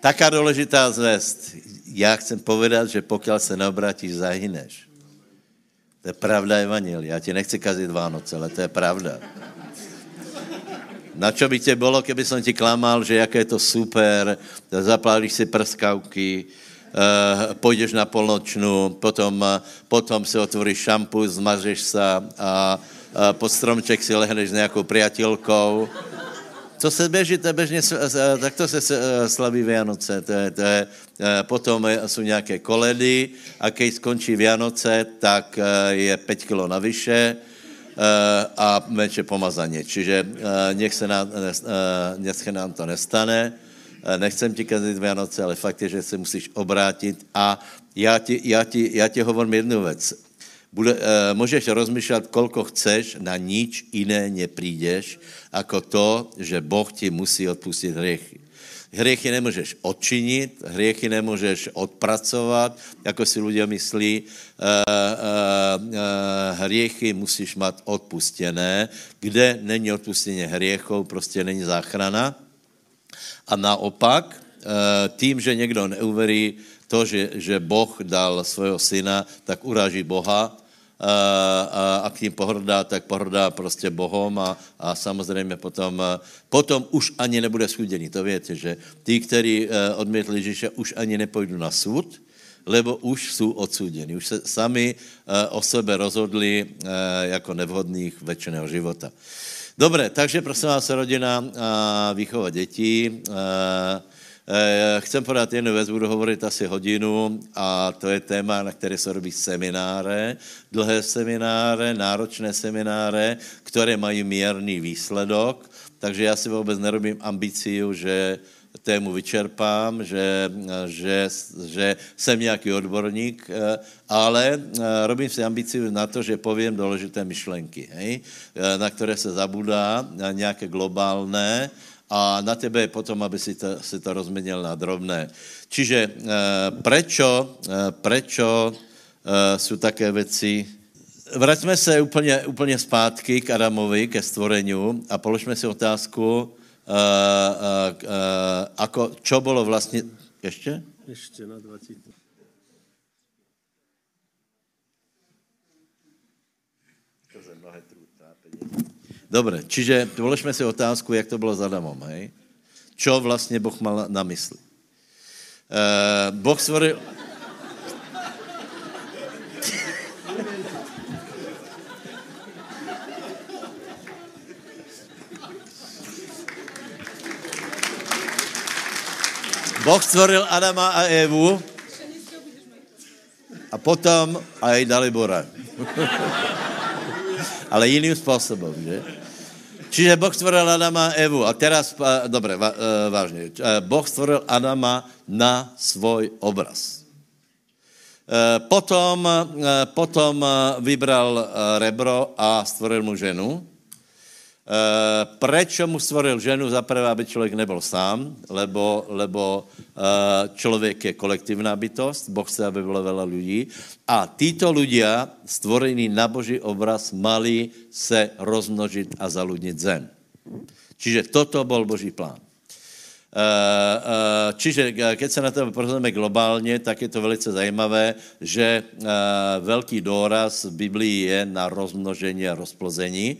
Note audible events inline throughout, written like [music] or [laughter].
taká důležitá zvest. Já chcem povedat, že pokud se neobrátíš, zahyneš. To je pravda Evangelia. Já ti nechci kazit Vánoce, ale to je pravda. Na čo by tě bylo, keby som ti klamal, že jaké je to super, zapálíš si prskavky, uh, půjdeš na polnočnu, potom, potom si otvoríš šampus, zmažeš se a uh, pod stromček si lehneš s nějakou priateľkou. Co se běží, to běžně, tak to se slaví Vianoce. To je, to je, potom jsou nějaké koledy a když skončí Vianoce, tak je 5 kilo navyše a menší pomazaně. Čiže nech se, nám, nech se nám to nestane Eh, nechcem ti kazit Vianoce, ale fakt je, že se musíš obrátit a já ti, já ti, já ti hovorím jednu věc. Bude, uh, můžeš rozmýšlet, kolko chceš, na nič jiné neprídeš, jako to, že Boh ti musí odpustit hriechy. Hriechy nemůžeš odčinit, hriechy nemůžeš odpracovat, jako si lidé myslí. Uh, uh, uh, hriechy musíš mít odpustené. Kde není odpustění hriechov, prostě není záchrana. A naopak, tím, že někdo neuverí to, že, že Boh dal svého syna, tak uráží Boha a, a k tím pohrdá, tak pohrdá prostě Bohom a, a samozřejmě potom, eh, potom už ani nebude suděný. To víte, že tí, kteří odmětli Ježíše, už ani nepůjdu na soud, lebo už jsou odsúdení. Už se sami o sebe rozhodli jako nevhodných väčšiného života. Dobre, takže prosím vás, rodina, a výchova dětí. Chcem podat jednu věc, budu hovorit asi hodinu a to je téma, na které se robí semináře, dlhé semináře, náročné semináře, které mají mírný výsledok, takže já si vůbec nerobím ambiciu, že tému vyčerpám, že, že, že jsem nějaký odborník, eh, ale eh, robím si ambici na to, že povím důležité myšlenky, hej, eh, na které se zabudá, nějaké globálné, a na tebe je potom, aby si to, si to rozměnil na drobné. Čiže prečo, prečo jsou také věci, Vraťme se úplně, úplně zpátky k Adamovi, ke stvoreniu a položme si otázku, uh, uh, uh, ako, čo bylo vlastně, ještě? Ještě na 20. Dobre, čiže položme si otázku, jak to bylo s Adamom, hej? Čo vlastně Boh mal na mysli? Uh, boh stvoril... Boh stvoril Adama a Evu a potom aj Dalibora. Ale jiným způsobem, že? Čiže Boh stvoril Adama a Evu. A teraz, dobre, e, vážně. E, boh stvoril Adama na svoj obraz. E, potom, potom vybral rebro a stvoril mu ženu. Eh, prečo mu stvoril ženu? Za prvé, aby člověk nebyl sám, lebo, lebo uh, člověk je kolektivná bytost, Boh chce, aby bylo veľa lidí. A títo ľudia, stvorení na Boží obraz, mali se rozmnožit a zaludnit zem. Čiže toto byl Boží plán. Eh, eh, čiže eh, keď se na to pozrieme globálně, tak je to velice zajímavé, že velký důraz v Biblii je na rozmnožení a rozplození.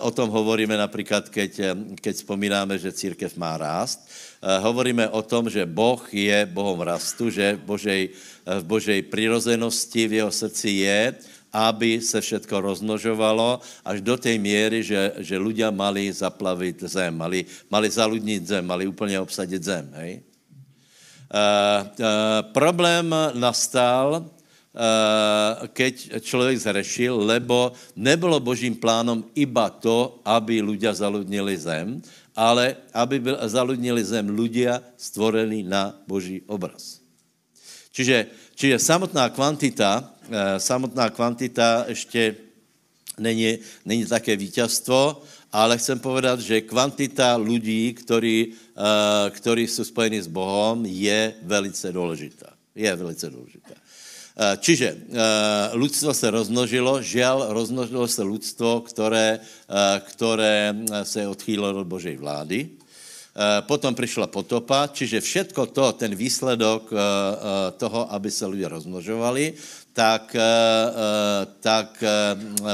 O tom hovoríme například, keď, keď vzpomínáme, že církev má rást. Hovoríme o tom, že Boh je Bohom rastu, že Božej, v Božej přirozenosti v jeho srdci je, aby se všetko rozmnožovalo až do té míry, že, že ľudia mali zaplavit zem, mali, mali zaludnit zem, mali úplně obsadit zem. Hej? Uh, uh, problém nastal, uh, keď člověk zrešil, lebo nebylo božím plánom iba to, aby ľudia zaludnili zem, ale aby byl, zaludnili zem ľudia stvorení na boží obraz. Čiže, čiže samotná kvantita, eh, samotná kvantita ještě není, není také vítězstvo, ale chcem povedat, že kvantita lidí, ktorí, eh, ktorí jsou spojení s Bohem, je velice důležitá. Je velice důležitá. Eh, čiže lidstvo se rozmnožilo, žiaľ, rozmnožilo se lidstvo, které, které se odchýlilo od Božej vlády. potom přišla potopa, čiže všetko to, ten výsledok toho, aby se lidé rozmnožovali, tak, tak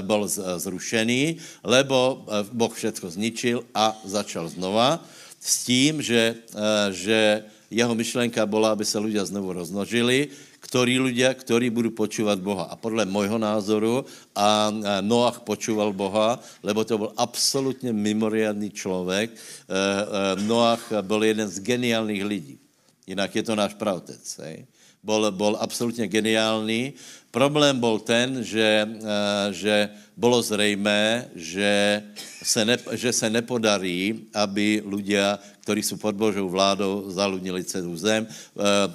byl zrušený, lebo Boh všetko zničil a začal znova s tím, že, že jeho myšlenka byla, aby se lidé znovu rozmnožili, ktorí ľudia, ktorí budú počúvať Boha. A podle môjho názoru a Noach počúval Boha, lebo to byl absolutně mimoriadný člověk. Noach byl jeden z geniálních lidí. Jinak je to náš pravtec. Hej. Bol, bol absolutně geniální. Problém byl ten, že, e, že bylo zřejmé, že se, ne, že se nepodarí, aby ľudia ktorí sú pod Božou vládou, zaludnili celú zem. E,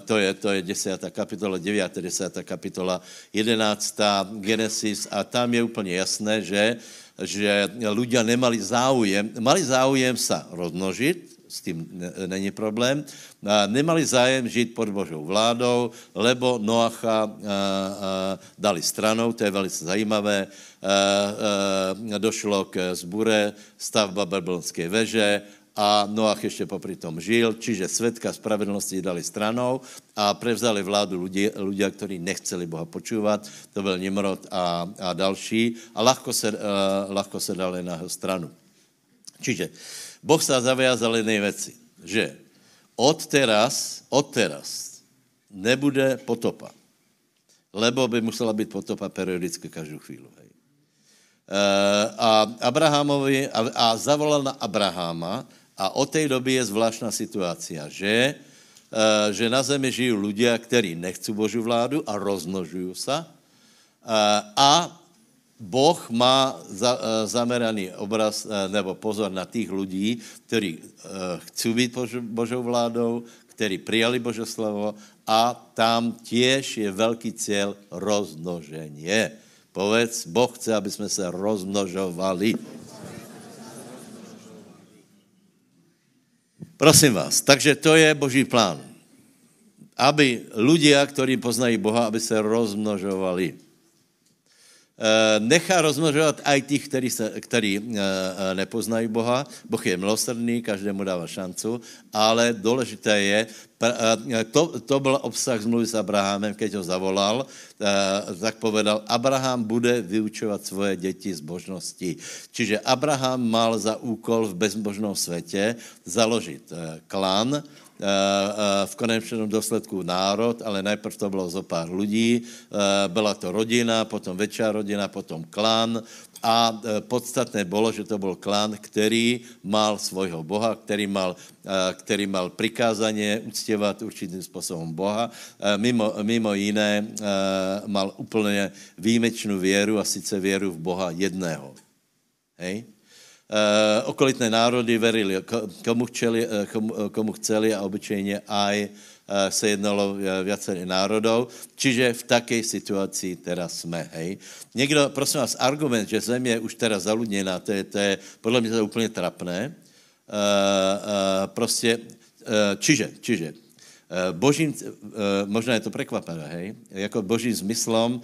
to je, to je 10. kapitola, 9. 10. kapitola, 11. Genesis a tam je úplně jasné, že, že ľudia nemali záujem, mali záujem sa rozmnožit, s tím není problém. Nemali zájem žít pod Božou vládou, lebo Noacha dali stranou, to je velice zajímavé. Došlo k zbure stavba babylonské veže, a Noach ještě popri tom žil, čiže svetka spravedlnosti dali stranou a prevzali vládu ľudia, ľudia ktorí nechceli Boha počúvat, to byl Nimrod a, a další a ľahko se, uh, ľahko se dali na jeho stranu. Čiže Boh sa zaviazal jednej veci, že od teraz, od teraz nebude potopa, lebo by musela být potopa periodicky každou chvíli. Hej. Uh, a Abrahamovi, a, a zavolal na Abrahama, a od té doby je zvláštna situácia, že, eh, že na zemi žijí ľudia, kteří nechcú Boží vládu a rozmnožují se. Eh, a Boh má za, eh, zameraný obraz nebo pozor na tých ľudí, kteří chcú být Božou vládou, kteří prijali Bože slovo a tam tiež je velký cíl rozmnoženie. Povedz, Boh chce, aby jsme se rozmnožovali. Prosím vás, takže to je Boží plán. Aby ľudia, ktorí poznají Boha, aby se rozmnožovali. Eh, nechá rozmnožovat aj těch, se, který eh, eh, nepoznají Boha. Boh je milosrdný, každému dává šancu, ale důležité je, to, to byl obsah zmluvy s Abrahamem, keď ho zavolal, tak povedal, Abraham bude vyučovat svoje děti z božnosti. Čiže Abraham mal za úkol v bezbožnom světě založit klan, v konečném důsledku národ, ale najprv to bylo zo pár lidí, eh, byla to rodina, potom větší rodina, potom klan a podstatné bylo, že to byl klan, který mal svojho boha, který mal, který mal prikázaně uctěvat určitým způsobem boha. Mimo, mimo jiné mal úplně výjimečnou věru a sice věru v boha jedného. Hej? Uh, okolitné národy verili, komu, chceli, eh, komu, eh, komu chceli a obyčejně aj se jednalo viacerých národov. Čiže v také situaci teraz jsme, hej. Někdo, prosím vás, argument, že země je už teraz zaludněná, to je, to je podle mě to je úplně trapné. Prostě, čiže, čiže, božím, možná je to překvapivé, hej, jako božím zmyslom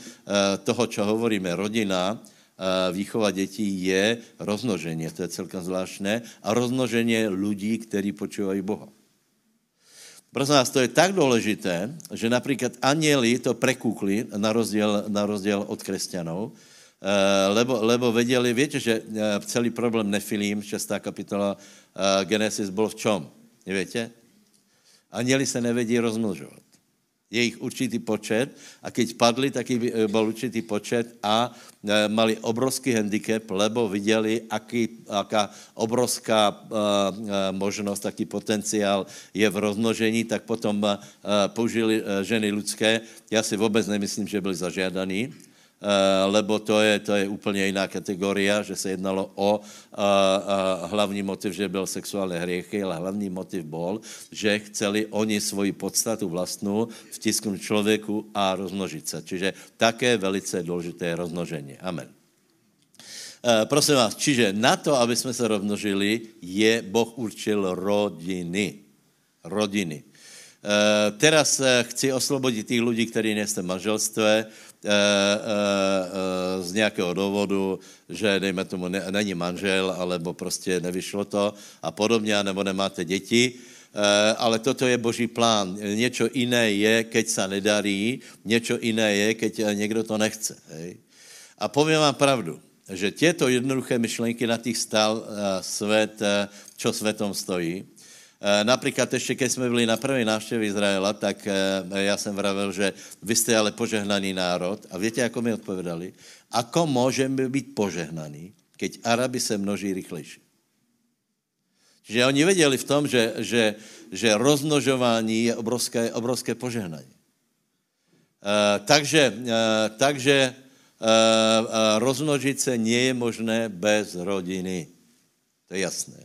toho, čo hovoríme, rodina, výchova dětí je rozmnožení, to je celkem zvláštné, a rozmnožení lidí, kteří počívají Boha. Prosím vás, to je tak důležité, že například anieli to prekukli na rozdíl, na rozdíl od křesťanů, eh, lebo, lebo věděli, víte, že eh, celý problém Nefilim, 6. kapitola eh, Genesis, byl v čom? Nevíte? Anieli se nevědí rozmnožovat je jich určitý počet a keď padli, tak eh, byl určitý počet a e, mali obrovský handicap, lebo viděli, aký, aká obrovská e, možnost, taký potenciál je v rozmnožení, tak potom e, použili e, ženy lidské. Já si vůbec nemyslím, že byli zažiadaní, Eh, lebo to je, to je úplně jiná kategoria, že se jednalo o a, eh, a, eh, hlavní motiv, že byl sexuální hriechy, ale hlavní motiv byl, že chceli oni svoji podstatu vlastnou vtisknout člověku a rozmnožit se. Čiže také velice důležité rozmnožení. Amen. E, prosím vás, čiže na to, aby jsme se rozmnožili, je Boh určil rodiny. Rodiny. teraz chci oslobodit těch lidí, kteří nejste v manželstve, z nějakého důvodu, že dejme tomu ne, není manžel, alebo prostě nevyšlo to a podobně, nebo nemáte děti. Ale toto je boží plán. Něco jiné je, keď se nedarí, něco jiné je, keď někdo to nechce. Hej. A povím vám pravdu, že těto jednoduché myšlenky na těch stal svět, čo svetom stojí, Například ještě, když jsme byli na první návštěvě Izraela, tak já jsem vravil, že vy jste ale požehnaný národ. A víte, jako mi odpovedali? Ako můžeme být požehnaní, keď Araby se množí rychlejší? Že oni věděli v tom, že, že, že rozmnožování je obrovské, obrovské požehnání. Uh, takže takže uh, rozmnožit se nie je možné bez rodiny. To je jasné.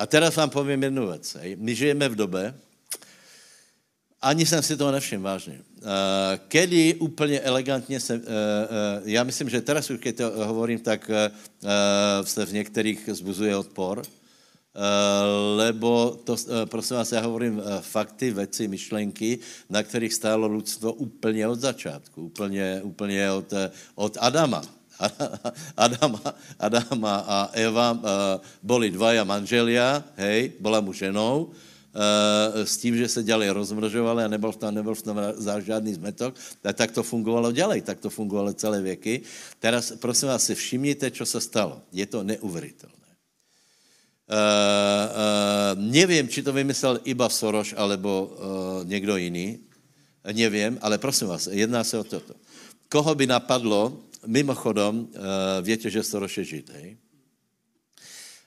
A teraz vám povím jednu věc. My žijeme v době, ani jsem si toho nevšiml vážně. Kedy úplně elegantně se, já myslím, že teraz už, když to hovorím, tak se v některých zbuzuje odpor, lebo to, prosím vás, já hovorím fakty, věci, myšlenky, na kterých stálo lidstvo úplně od začátku, úplně, úplně od, od Adama. [laughs] Adama, Adama a Eva uh, boli dvaja manželia, hej, bola mu ženou, uh, s tím, že se ďalej rozmnožovali a nebyl v tom, nebyl za žádný zmetok, tak, tak to fungovalo ďalej, tak to fungovalo celé věky. Teraz, prosím vás, si všimněte, co se stalo. Je to neuvěřitelné. Uh, uh, nevím, či to vymyslel iba Soros, alebo uh, někdo jiný, nevím, ale prosím vás, jedná se o toto. Koho by napadlo, mimochodom, uh, víte, že Soros je žid, hej?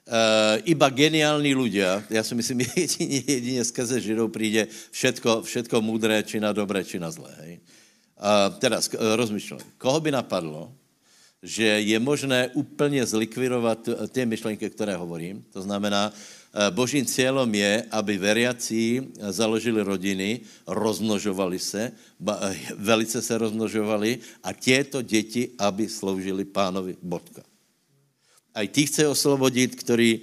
Uh, iba geniální ľudia, já si myslím, [laughs] jedině, jedině skrze Židou přijde všetko, všetko mudré, či na dobré, či na zlé. Hej? Uh, teda uh, rozmýšlím, koho by napadlo, že je možné úplně zlikvidovat ty myšlenky, které hovorím. To znamená, božím cílem je, aby veriací založili rodiny, rozmnožovali se, [laughs] velice se rozmnožovali a těto děti, aby sloužili pánovi bodka. A ty chce oslobodit, který,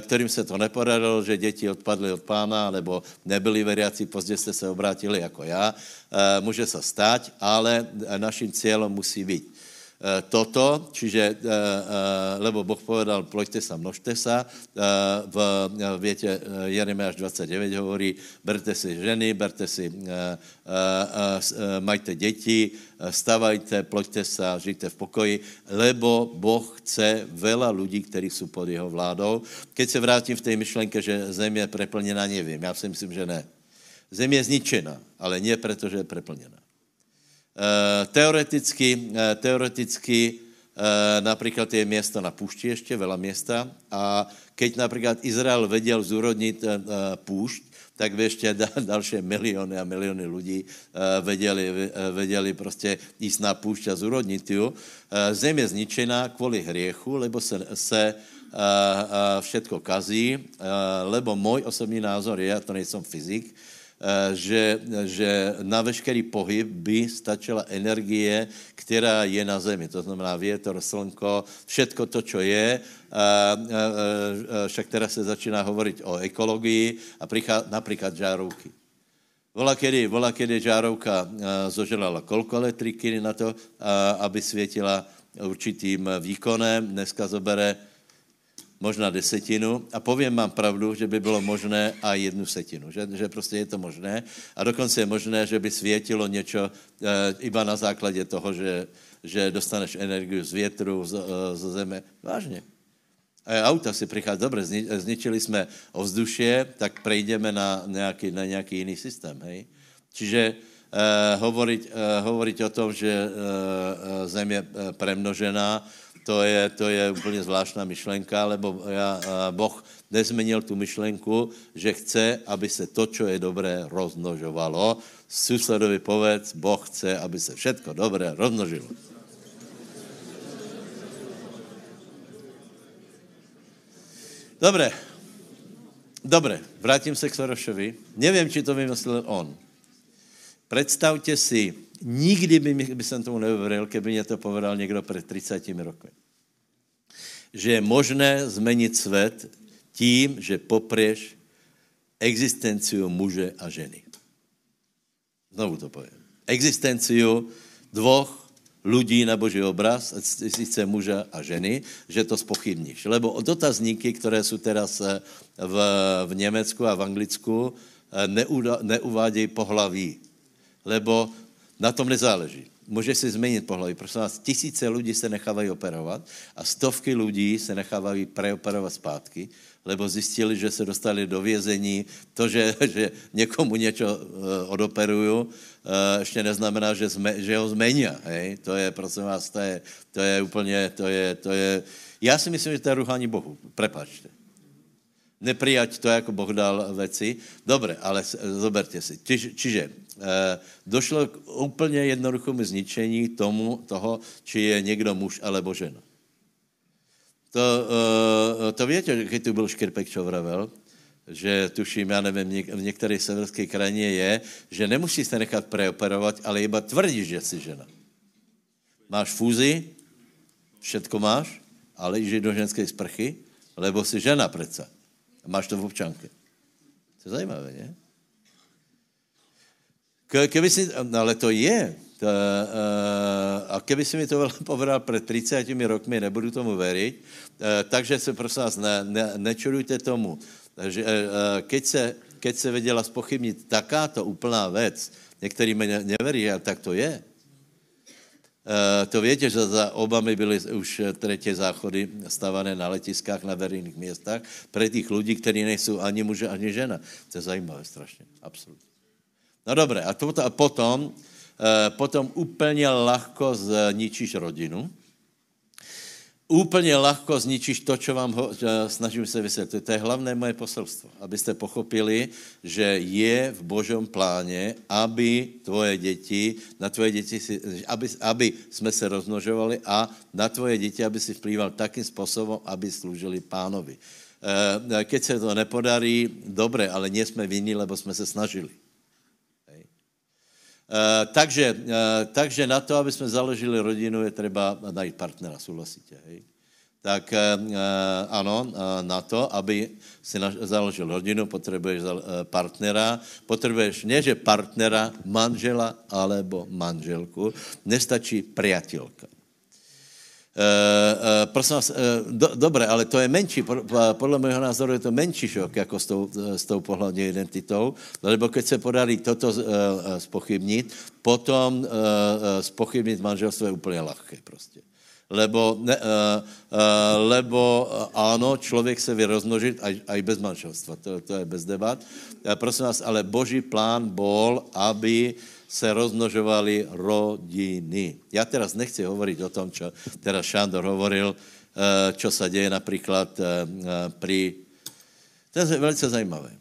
kterým se to neporadilo, že děti odpadly od pána, nebo nebyli veriaci, pozdě jste se obrátili jako já. Může se stát, ale naším cílem musí být Eh, toto, čiže, eh, eh, lebo Boh povedal, ploďte sa, množte sa, v větě Jeremiáš 29 hovorí, berte si ženy, berte si, majte děti, stavajte, ploďte sa, žijte v pokoji, lebo Boh chce veľa lidí, kteří jsou pod jeho vládou. Keď se vrátím v té myšlenke, že zem je preplněná, nevím, já si myslím, že ne. Zem je zničená, ale nie proto, že je preplněná. Eh, teoreticky, eh, teoreticky eh, například je město na půšti ještě, vela města, a keď například Izrael věděl zúrodnit půšť, tak by ještě [laughs] další miliony a miliony lidí věděli, věděli prostě jít na půšť a zúrodnit ju. Zem je zničená kvůli hriechu, lebo se, se všetko kazí, lebo můj osobní názor je, já to nejsem fyzik, že, že na veškerý pohyb by stačila energie, která je na zemi. To znamená větr, slnko, všetko to, co je. Však teraz se začíná hovorit o ekologii a prichá, například žárovky. Vola kedy, vola kedy žárovka eh, zoželala kolko elektriky na to, aby světila určitým výkonem. Dneska zobere možná desetinu a povím vám pravdu, že by bylo možné a jednu setinu, že, že prostě je to možné a dokonce je možné, že by světilo něco e, iba na základě toho, že, že dostaneš energii z větru, z, e, z zeme. Vážně. A auta si přichází, dobře, zni, zničili jsme ovzdušie, tak prejdeme na nějaký, na nějaký jiný systém. Hej? Čiže uh, hovoriť, uh, hovoriť o tom, že uh, zem je premnožená, to je, to je úplně zvláštná myšlenka, lebo já, Boh nezmenil tu myšlenku, že chce, aby se to, co je dobré, rozmnožovalo. Susedovi povedz, Boh chce, aby se všetko dobré rozmnožilo. Dobré, dobré, vrátím se k Sorošovi. Nevím, či to vymyslel on. Představte si, nikdy by, mi, by jsem tomu neuvěřil, keby mě to povedal někdo před 30 roky. Že je možné změnit svět tím, že poprieš existenciu muže a ženy. Znovu to povím. Existenciu dvoch ľudí na Boží obraz, sice muža a ženy, že to spochybníš. Lebo dotazníky, které jsou teraz eh, v, v Německu a v Anglicku, eh, neuvádějí pohlaví. Lebo na tom nezáleží. Může si změnit pohlaví. Prosím vás, tisíce lidí se nechávají operovat a stovky lidí se nechávají preoperovat zpátky, lebo zjistili, že se dostali do vězení. To, že, že někomu něco uh, odoperuju, uh, ještě neznamená, že, zme, že ho změní. To je, prosím vás, to je, to je úplně, to je, to je... Já si myslím, že to je ruhání Bohu. Prepačte neprijať to, jako Boh dal věci. Dobre, ale zoberte si. Čiže, čiže eh, došlo k úplně jednoduchému zničení tomu, toho, či je někdo muž alebo žena. To, eh, to víte, když tu byl Škrpek, čo vravel, že tuším, já nevím, v některé severské krajině je, že nemusíš se nechat preoperovat, ale iba tvrdíš, že jsi žena. Máš fúzi, všetko máš, ale jdeš do ženské sprchy, lebo jsi žena přece. Máš to v občanke. To je zajímavé, ne? Keby si, no ale to je. To, uh, a keby si mi to [laughs] povedal před 30 rokmi, nebudu tomu věřit, uh, takže se prosím vás, ne, ne, nečurujte tomu. Že, uh, keď, se, keď se věděla spochybnit takáto úplná věc, některý mi neverí, ale tak to je. Uh, to víte, že za Obamy byly už třetí záchody stavané na letiskách, na veřejných městách, pre těch lidí, kteří nejsou ani muže, ani žena. To je zajímavé strašně, absolutně. No dobré, a, to, a potom, uh, potom úplně lahko zničíš rodinu, úplně lahko zničíš to, co vám ho, snažím se vysvětlit. To je hlavné moje poselstvo, abyste pochopili, že je v božom pláně, aby tvoje děti, na tvoje děti, si, aby, aby jsme se rozmnožovali a na tvoje děti, aby si vplýval takým způsobem, aby sloužili pánovi. Eh, keď se to nepodarí, dobré, ale nie jsme vinní, lebo jsme se snažili. Uh, takže, uh, takže na to, aby jsme založili rodinu, je třeba najít partnera, souhlasíte, hej? Tak uh, ano, uh, na to, aby si založil rodinu, potřebuješ partnera, potřebuješ ne, že partnera, manžela alebo manželku, nestačí priateľka. Uh, uh, prosím vás, uh, do, dobré, ale to je menší, podle mého názoru je to menší šok, jako s tou, s tou pohlední identitou, lebo keď se podarí toto uh, spochybnit, potom uh, spochybnit manželstvo je úplně lehké prostě. Lebo, ne, uh, uh, lebo ano, člověk se vy rozmnožit aj, aj bez manželstva, to, to je bez debat. Uh, prosím vás, ale boží plán bol, aby uh, se rozmnožovali rodiny. Já teraz nechci hovoriť o tom, čo teraz Šándor hovoril, čo sa děje například eh, pri... To je velice zajímavé.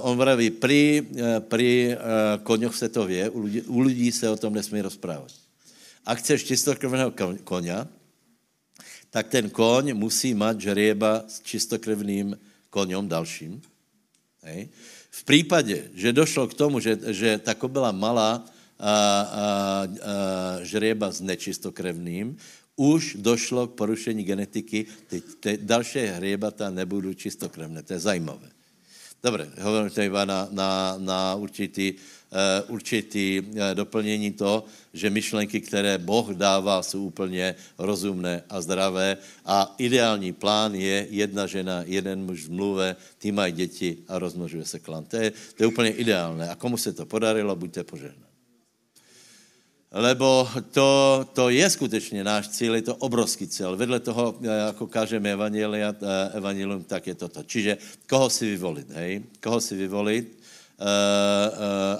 On vraví, pri, pri koňoch se to vie, u lidí, u lidí se o tom nesmí rozprávat. A chceš čistokrvného koňa, tak ten koň musí mať žrieba s čistokrvným koňom dalším. Hej. V případě, že došlo k tomu, že, že ta kobila mala a, a, a, žrieba s nečistokrevným, už došlo k porušení genetiky, ty, ty další hriebata nebudou čistokrevné. To je zajímavé. Dobře, hovorím to iba na, na, na určitý, určitý uh, doplnění to, že myšlenky, které Boh dává, jsou úplně rozumné a zdravé a ideální plán je jedna žena, jeden muž v mluve, ty mají děti a rozmnožuje se klan. To je, to je úplně ideálné. A komu se to podarilo, buďte požehnáni lebo to, to je skutečně náš cíl, je to obrovský cíl. Vedle toho, eh, jako kážeme eh, evangelium, tak je toto. Čiže koho si vyvolit, hej? Koho si vyvolit,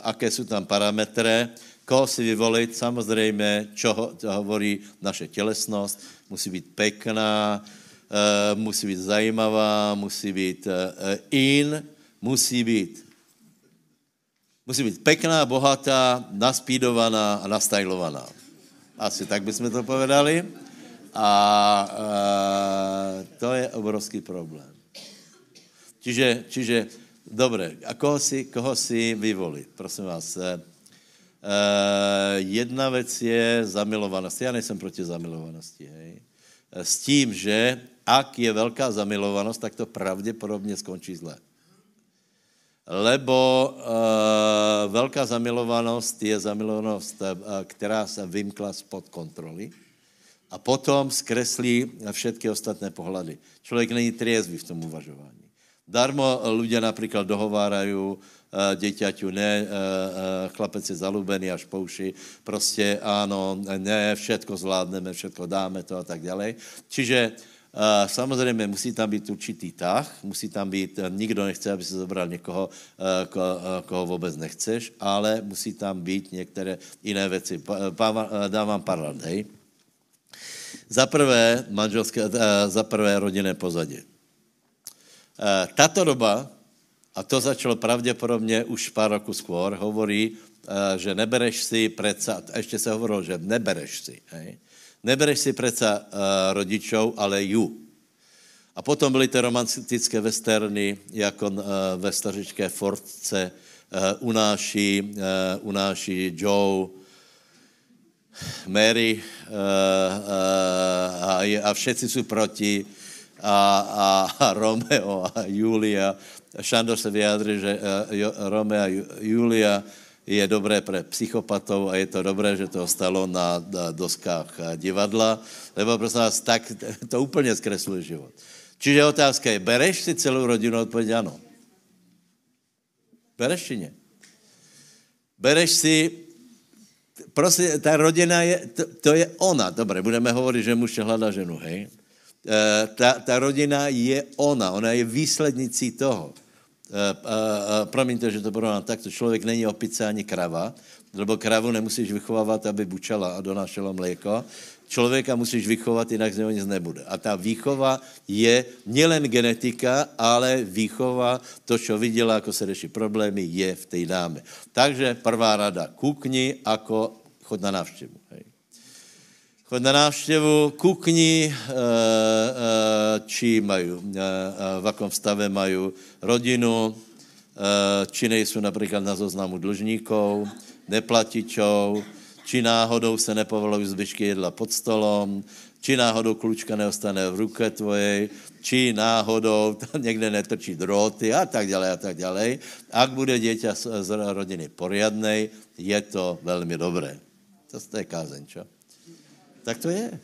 aké jsou tam parametry, koho si vyvolit, samozřejmě, čo, hovorí naše tělesnost, musí být pekná, uh, musí být zajímavá, musí být in, musí být Musí být pekná, bohatá, naspídovaná a nastajlovaná. Asi tak bychom to povedali. A, a to je obrovský problém. Čiže, čiže dobré, a koho si, koho si vyvolit? Prosím vás. E, jedna věc je zamilovanost. Já nejsem proti zamilovanosti. Hej. E, s tím, že ak je velká zamilovanost, tak to pravděpodobně skončí zle lebo uh, velká zamilovanost je zamilovanost, která se vymkla spod kontroly a potom zkreslí všetky ostatné pohledy. Člověk není triezvý v tom uvažování. Darmo ľudia například dohovárajú děťaťu, ne, chlapec je zalúbený až po uši, prostě ano, ne, všetko zvládneme, všetko dáme to a tak dále. Čiže samozřejmě musí tam být určitý tah, musí tam být, nikdo nechce, aby se zobral někoho, ko, koho vůbec nechceš, ale musí tam být některé jiné věci. Dávám pár hej. Za prvé manželské, za prvé rodinné pozadí. Tato doba, a to začalo pravděpodobně už pár roku skôr, hovorí, že nebereš si predsa, ještě se hovorilo, že nebereš si, hej, Nebereš si přece uh, rodičov, ale ju. A potom byly ty romantické westerny, jako ve stařičké Fortce uh, unáší, unáší Joe, Mary a, a všetci jsou proti a, a, [laughs] Romeo a Julia. Šandor se vyjádří, že uh, Romeo a Julia je dobré pre psychopatov a je to dobré, že to stalo na, doskách divadla, lebo prosím vás, tak [laughs] to úplně zkresluje život. Čiže otázka je, bereš si celou rodinu? Odpověď ano. Bereš či ne? Bereš si, prostě ta rodina je, to, to je ona, dobré, budeme hovorit, že muž hledá ženu, hej? E, ta, ta rodina je ona, ona je výslednicí toho. Uh, uh, promiňte, že to porovnám takto, člověk není opice ani krava, lebo kravu nemusíš vychovávat, aby bučala a donášela mléko. Člověka musíš vychovat, jinak z něho nic nebude. A ta výchova je nielen genetika, ale výchova, to, co viděla, jako se řeší problémy, je v té dáme. Takže prvá rada, kukni, ako chod na návštěvu. Hej. Chod na návštěvu, kukni, eh, eh, či mají, eh, v jakom stave mají rodinu, či nejsou například na zoznamu dlužníků, neplatičů, či náhodou se nepovolují zbyšky jedla pod stolom, či náhodou klučka neostane v ruce tvojej, či náhodou tam někde netrčí dróty a tak dále a tak dále. Ak bude dieťa z rodiny poriadnej, je to velmi dobré. To je kázeň, čo? Tak to je.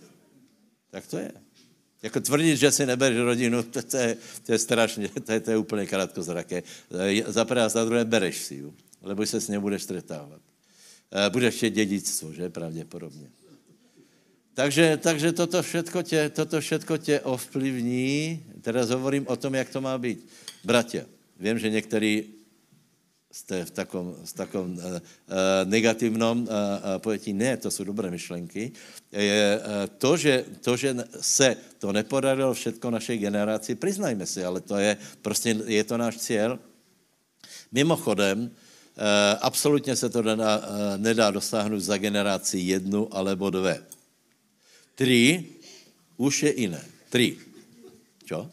Tak to je. Jako tvrdit, že si nebereš rodinu, to, to, je, to je strašně, to je, to je úplně krátkozraké. Za prvé za druhé bereš si ju, lebo se s ním budeš stretávat. Eh, budeš ještě dědictvo, že? Pravděpodobně. Takže, takže toto, všetko tě, toto všetko tě ovplyvní. Teraz hovorím o tom, jak to má být. Bratě, vím, že některý jste v takom, v takom uh, negativnom uh, pojetí. Ne, to jsou dobré myšlenky. Je, uh, to, že, to, že se to nepodarilo všetko našej generaci, přiznajme si, ale to je, prostě je to náš cíl. Mimochodem, uh, absolutně se to nedá, uh, nedá dosáhnout za generaci jednu alebo dvě. Tři už je jiné. Tři. Čo?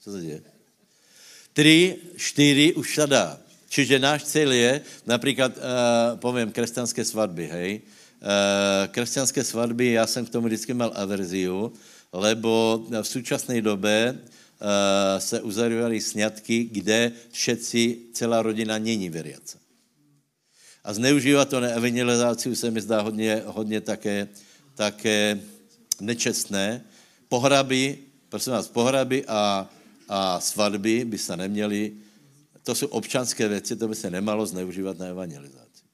Co se děje? Tři, čtyři už se dá. Čiže náš cíl je, například, uh, povím, křesťanské svatby, hej. Uh, křesťanské svatby, já jsem k tomu vždycky mal averziu, lebo v současné době uh, se uzavívaly sňatky, kde všetci, celá rodina není veriaca. A zneužívat to na evangelizaci se mi zdá hodně, hodně také, také nečestné. Pohraby, prosím vás, pohraby a, a svatby by se neměly to jsou občanské věci, to by se nemalo zneužívat na evangelizaci.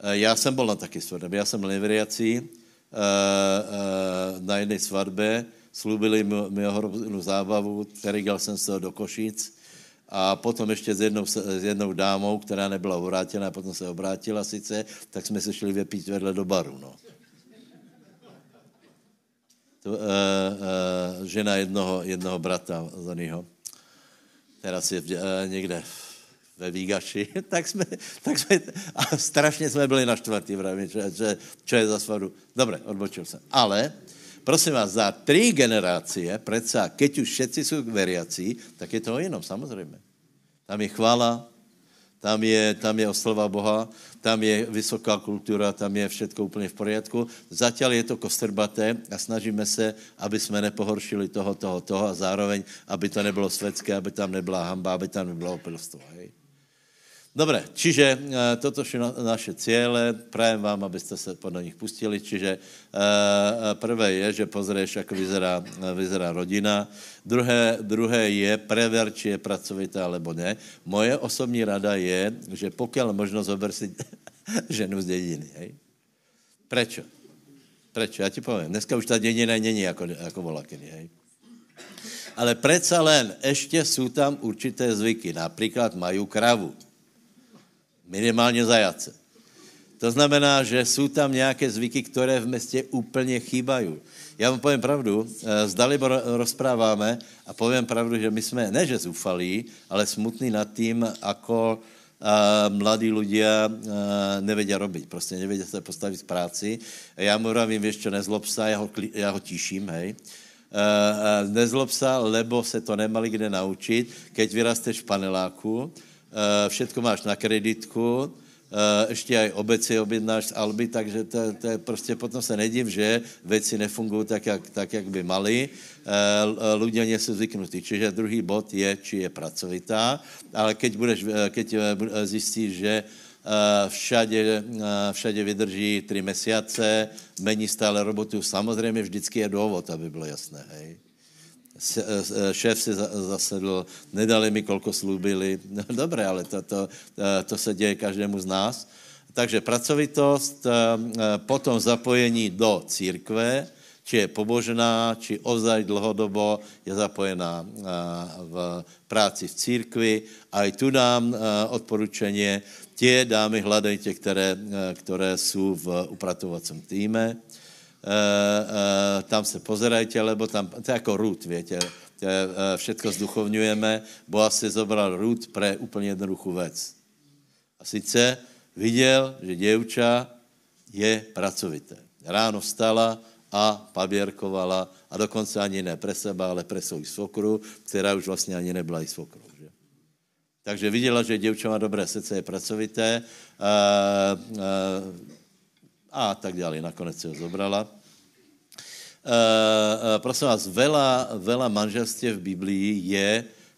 Eh, já jsem byl na taky svatbě, já jsem neveriací, eh, eh, na jedné svatbě, slúbili mi ohromnou zábavu, přerigal jsem se do Košic a potom ještě s jednou, s jednou dámou, která nebyla obrátěna, potom se obrátila sice, tak jsme se šli vypít vedle do baru, no. To, uh, uh, žena jednoho, jednoho brata Zanyho teraz je uh, někde ve Výgaši, [laughs] tak jsme, tak jsme, a strašně jsme byli naštvatí, právě, že, že, čo je za svadu. Dobre, odbočil jsem. Ale, prosím vás, za tři generácie, přece, keď už všetci jsou veriací, tak je to jenom, samozřejmě. Tam je chvála, tam je, tam je oslova Boha, tam je vysoká kultura, tam je všetko úplně v poriadku. Zatím je to kostrbaté a snažíme se, aby jsme nepohoršili toho, toho, toho a zároveň, aby to nebylo světské, aby tam nebyla hamba, aby tam nebylo opilstvo. Hej? Dobre, čiže uh, toto na, naše ciele, prajem vám, aby ste sa podľa nich pustili, čiže uh, prvé je, že pozrieš, ako vyzerá, vyzerá rodina, druhé, druhé je, prever, či je pracovitá alebo ne. Moje osobní rada je, že pokiaľ možno zober si [laughs] ženu z dediny, hej. Prečo? Prečo? Ja ti poviem, dneska už ta dedina není ako, ako bola kedy, hej. Ale predsa len ešte sú tam určité zvyky. Napríklad majú kravu Minimálně zajace. To znamená, že jsou tam nějaké zvyky, které v městě úplně chýbají. Já vám povím pravdu, s eh, Dalibor rozpráváme a povím pravdu, že my jsme, ne že zúfalí, ale smutní nad tím, ako a eh, mladí ľudia eh, nevedia robiť, prostě nevedia se postavit práci. Já mu vravím, víš čo, nezlob sa, já ho, já ho tíším, hej. Nezlob sa, lebo se to nemali kde naučit, keď vyrasteš v paneláku, všetko máš na kreditku, eh, ještě aj obeci objednáš z Alby, takže to, to je prostě potom se nediv, že věci nefungují tak, jak, tak, jak by mali. Eh, nie jsou zvyknutí. Čiže druhý bod je, či je pracovitá, ale keď, budeš, keď zjistíš, že všade, všade vydrží tři měsíce, mení stále robotu, samozřejmě vždycky je důvod, aby bylo jasné. Hej. Eh, eh, šéf si zasedl, nedali mi, kolko slúbili. [laughs] No, dobré, ale to, to, eh, to se děje každému z nás. Takže pracovitost, potom zapojení do církve, či je pobožná, či ozaj dlhodobo je zapojená v práci v církvi. A i tu dám odporučení, tě dámy hledejte, které, které jsou v upratovacím týme tam se pozerajte, lebo tam, to je jako růd, větě, uh, všetko zduchovňujeme, Boha si zobral růd pre úplně jednoduchou věc. A sice viděl, že děvča je pracovité. Ráno vstala a paběrkovala a dokonce ani ne pre seba, ale pre svou svokru, která už vlastně ani nebyla i svokrou. Že? Takže viděla, že děvča má dobré srdce, je pracovité a, a, a tak dále. Nakonec si ho zobrala. Uh, uh, prosím vás, veľa, veľa manželstiev v Biblii je,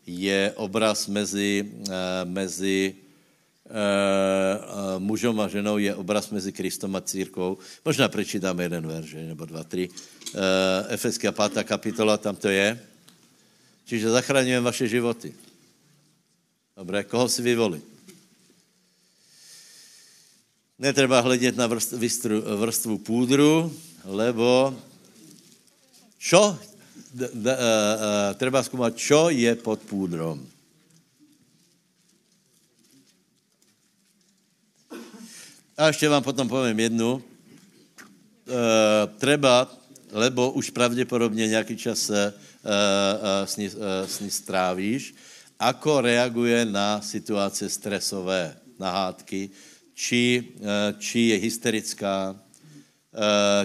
je obraz mezi, uh, mezi mužom a ženou, je obraz mezi Kristom a církou. Možná prečítáme jeden verš, nebo dva, tři. Efeská 5. kapitola, tam to je. Čiže zachraňujem vaše životy. Dobré, koho si vyvolit? Netreba hledět na vrstvu, vrstvu půdru, lebo Čo? D, d, uh, uh, treba skúmať, čo je pod púdrom. A ešte vám potom poviem jednu. Uh, treba, lebo už pravděpodobně nějaký čas uh, s, ní, s ní strávíš, ako reaguje na situace stresové, na hádky, či, či je hysterická,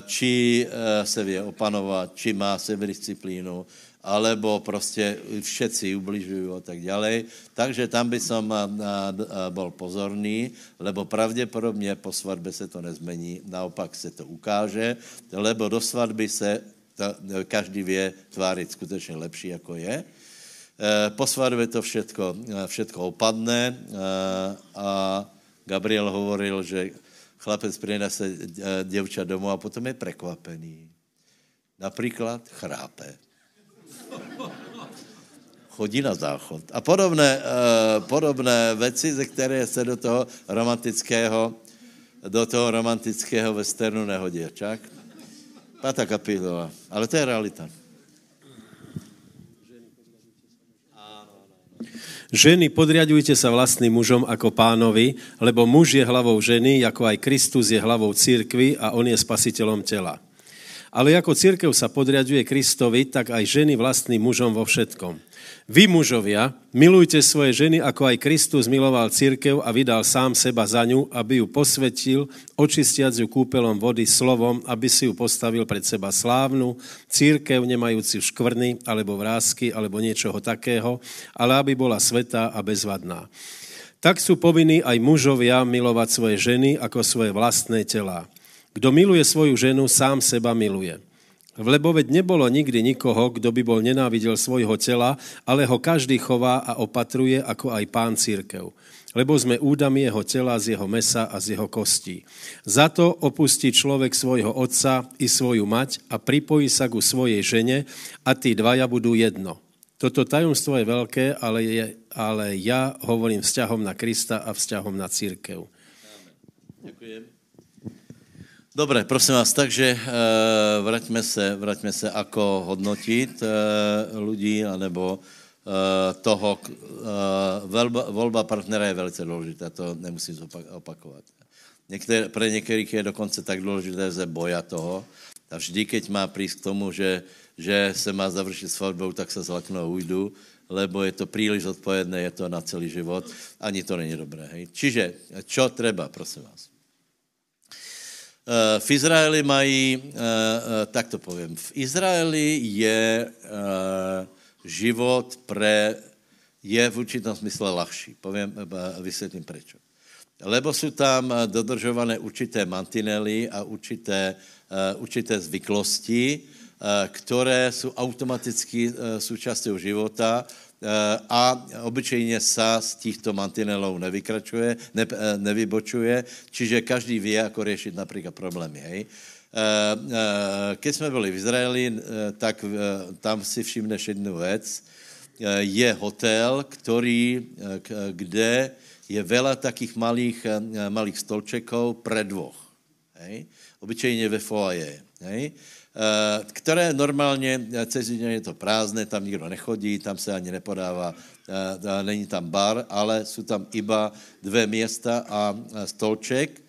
či eh, se vie opanovat, či má sebedisciplínu, alebo prostě všetci ubližují a tak ďalej. Takže tam by som eh, bol pozorný, lebo pravděpodobně po svatbě se to nezmení, naopak se to ukáže, lebo do svatby se to, každý vie tvářit skutečně lepší, jako je. Po svatbě to všetko, všetko opadne a Gabriel hovoril, že chlapec prinese eh, děvča domů a potom je prekvapený. Například chrápe. Chodí na záchod. A podobné, uh, podobné věci, ze které se do toho romantického, do toho romantického westernu nehodí. Čak? Pátá kapitola. Ale to je realita. Ženy, podriadujte sa vlastným mužom ako pánovi, lebo muž je hlavou ženy, ako aj Kristus je hlavou církvy a on je spasiteľom tela. Ale ako církev sa podriaduje Kristovi, tak aj ženy vlastným mužom vo všetkom. Vy, mužovia, milujte svoje ženy, ako aj Kristus miloval církev a vydal sám seba za ňu, aby ju posvetil, očistiac ju kúpelom vody slovom, aby si ju postavil pred seba slávnu, církev nemajúci škvrny, alebo vrázky, alebo niečoho takého, ale aby bola svetá a bezvadná. Tak sú povinní aj mužovia milovať svoje ženy ako svoje vlastné tela. Kdo miluje svoju ženu, sám seba miluje. Lebo veď nebolo nikdy nikoho, kdo by bol nenávidel svojho tela, ale ho každý chová a opatruje, ako aj pán církev. Lebo sme údami jeho tela z jeho mesa a z jeho kostí. Za to opustí človek svojho otca i svoju mať a pripojí sa ku svojej žene a tí dvaja budú jedno. Toto tajomstvo je veľké, ale, je, ale ja hovorím vzťahom na Krista a vzťahom na církev. Ďakujem. Dobre, prosím vás, takže uh, vraťme se, vraťme se, ako hodnotit uh, ľudí, anebo uh, toho, uh, volba, volba partnera je velice důležitá, to nemusím opakovat. Některé, pre některých je dokonce tak důležité ze boja toho. A vždy, keď má prísť k tomu, že, že se má završit svatbou, tak se zlaknu a ujdu, lebo je to príliš odpovědné, je to na celý život. Ani to není dobré. Hej. Čiže, čo treba, prosím vás? Eh, v Izraeli mají, eh, eh, tak to povím, v Izraeli je život pre, je v určitom smysle ľahší. Povím, vysvětlím prečo. Lebo jsou tam dodržované určité mantinely a určité, určité zvyklosti, které jsou automaticky součástí života a obyčejně sa z těchto mantinelů nevykračuje, ne, eh, nevybočuje, čiže každý ví, jako řešit například problémy. Hej. Eh, keď jsme byli v Izraeli, tak tam si všimneš jednu věc. Je hotel, který, kde je veľa takých malých, malých stolčekov pre dvoch. Hej. Obyčejně ve foaje. Hej. Eh, které normálně, eh, cez je to prázdné, tam nikdo nechodí, tam se ani nepodává, eh, není tam bar, ale jsou tam iba dvě města a stolček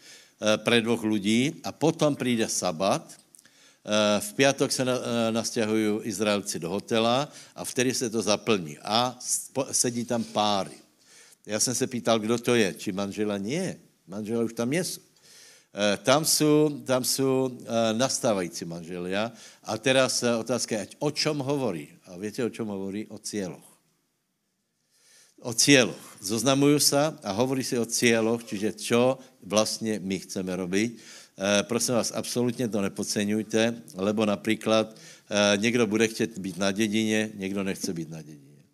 pre dvoch lidí a potom přijde sabat, v pátek se nastěhují Izraelci do hotela a vtedy se to zaplní a sedí tam páry. Já jsem se pýtal, kdo to je, či manžela nie. Manžela už tam jsou. Eh, tam jsou, tam jsou eh, nastávající manželia. A teraz eh, otázka je, o čom hovorí? A víte, o čom hovorí? O cieľoch. O cieľoch. Zoznamujú sa a hovorí si o cieľoch, čiže čo vlastně my chceme robiť. Prosím vás, absolutně to nepodceňujte, lebo například někdo bude chtět být na dědině, někdo nechce být na dědině.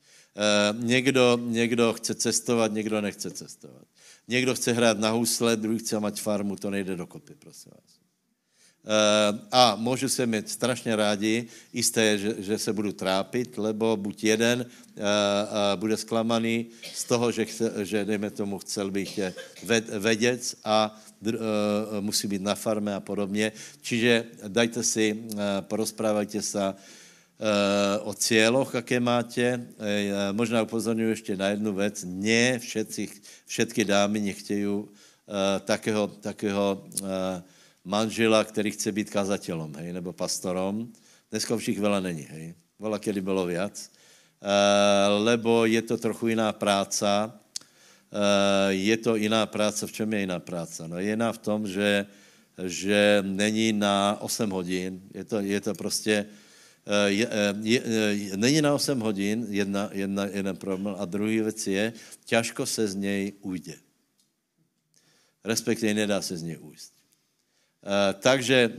Někdo, někdo chce cestovat, někdo nechce cestovat. Někdo chce hrát na husle, druhý chce mať farmu, to nejde do kopy, prosím vás. Uh, a můžu se mít strašně rádi, jisté, že, že se budu trápit, lebo buď jeden uh, bude zklamaný z toho, že, chce, že dejme tomu, chcel bych ved, vedec a uh, musí být na farme a podobně. Čiže dajte si, porozprávajte se, Eh, o cieľoch, aké máte. Eh, možná upozorňuji ještě na jednu věc. Ne všetci, všetky dámy nechtějí uh, takého, takého manžela, který chce být kazatelem, hej, nebo pastorom. Dneska všich veľa není, hej. Veľa kedy bylo viac. Lebo je to trochu jiná práca. Je to jiná práce. V čem je jiná práce? No je jiná v tom, že, že není na 8 hodin. Je to, je to prostě Eh, je, eh, je, eh, není na 8 hodin, jedna, jedna, jeden problém, a druhý věc je, těžko se z něj ujde. Respektive nedá se z něj ujít. Takže,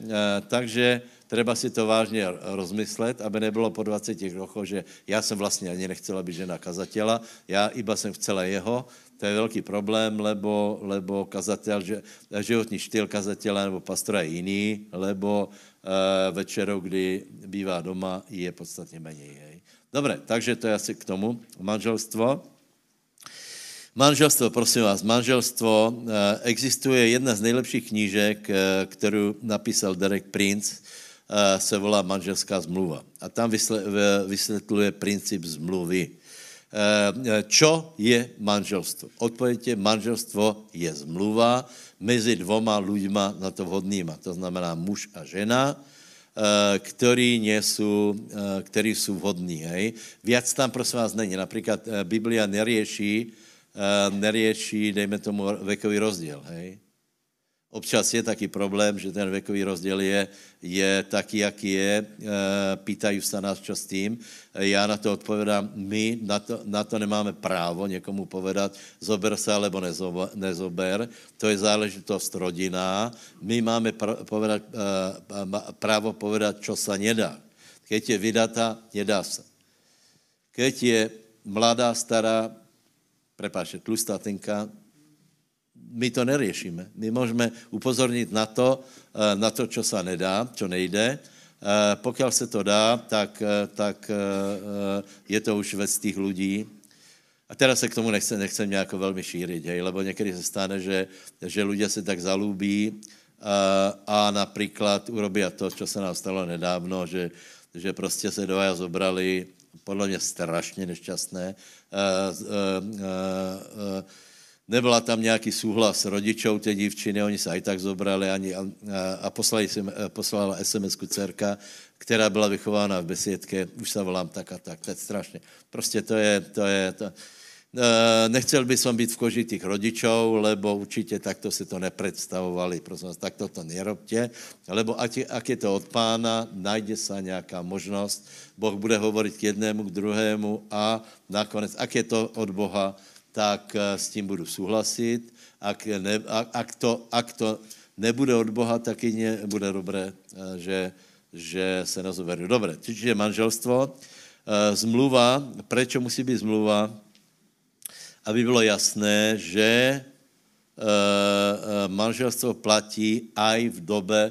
takže treba si to vážně rozmyslet, aby nebylo po 20 rokoch, že já jsem vlastně ani nechcela být žena kazatela, já iba jsem chcela jeho, to je velký problém, lebo, lebo kazatel, že, životní štýl kazatela nebo pastora je jiný, lebo Eh, večerou, kdy bývá doma, je podstatně méně. Hej. Dobré, takže to je asi k tomu. Manželstvo. Manželstvo, prosím vás, manželstvo. Eh, existuje jedna z nejlepších knížek, eh, kterou napísal Derek Prince, se volá Manželská zmluva. A tam vysvětluje princip zmluvy. Čo je manželstvo? Odpověď je, manželstvo je zmluva, mezi dvoma ľuďma na to vhodnýma. To znamená muž a žena, eh, který, nesú, eh, který jsou vhodní. Hej. Viac tam prosím vás není. Například eh, Biblia nerieší, nerieší, dejme tomu, vekový rozdíl. Hej. Občas je taký problém, že ten věkový rozdíl je, je taký, jaký je. E, pýtají se nás čas tím. Já na to odpovědám, my na to, na to nemáme právo někomu povedat, zober se alebo nezober. To je záležitost rodina. My máme povedat, e, právo povedat, čo se nedá. Keď je vydata, nedá se. Keď je mladá, stará, prepáče, tlustá tenka, my to neriešime. My můžeme upozornit na to, eh, na to, čo se nedá, čo nejde. Eh, pokud se to dá, tak, eh, tak je to už věc těch lidí. A teda se k tomu nechcem, nechcem nějak velmi šířit, hej, lebo někdy se stane, že, že lidé se tak zalúbí a, a například urobí to, co se nám stalo nedávno, že, že prostě se dvaja zobrali, podle mě strašně nešťastné, uh, uh, uh, nebyla tam nějaký souhlas rodičů té dívčiny, oni se aj tak zobrali ani, a, a poslali jsem, poslala SMS-ku dcerka, která byla vychována v besiedke, už se volám tak a tak, to je strašně. Prostě to je, to je, to, e, nechcel by som být v koži těch rodičů, lebo určitě takto se to nepředstavovali, prosím vás, takto to nerobte, lebo je, ak je to od pána, najde se nějaká možnost, Boh bude hovorit k jednému, k druhému a nakonec, ak je to od Boha, tak eh, s tím budu souhlasit. Ak, ne, ak, to, ak to nebude od Boha, tak i bude dobré, eh, že, že se nazoberu. Dobré, čiže manželstvo, eh, zmluva, prečo musí být zmluva? Aby bylo jasné, že manželstvo platí aj v dobe,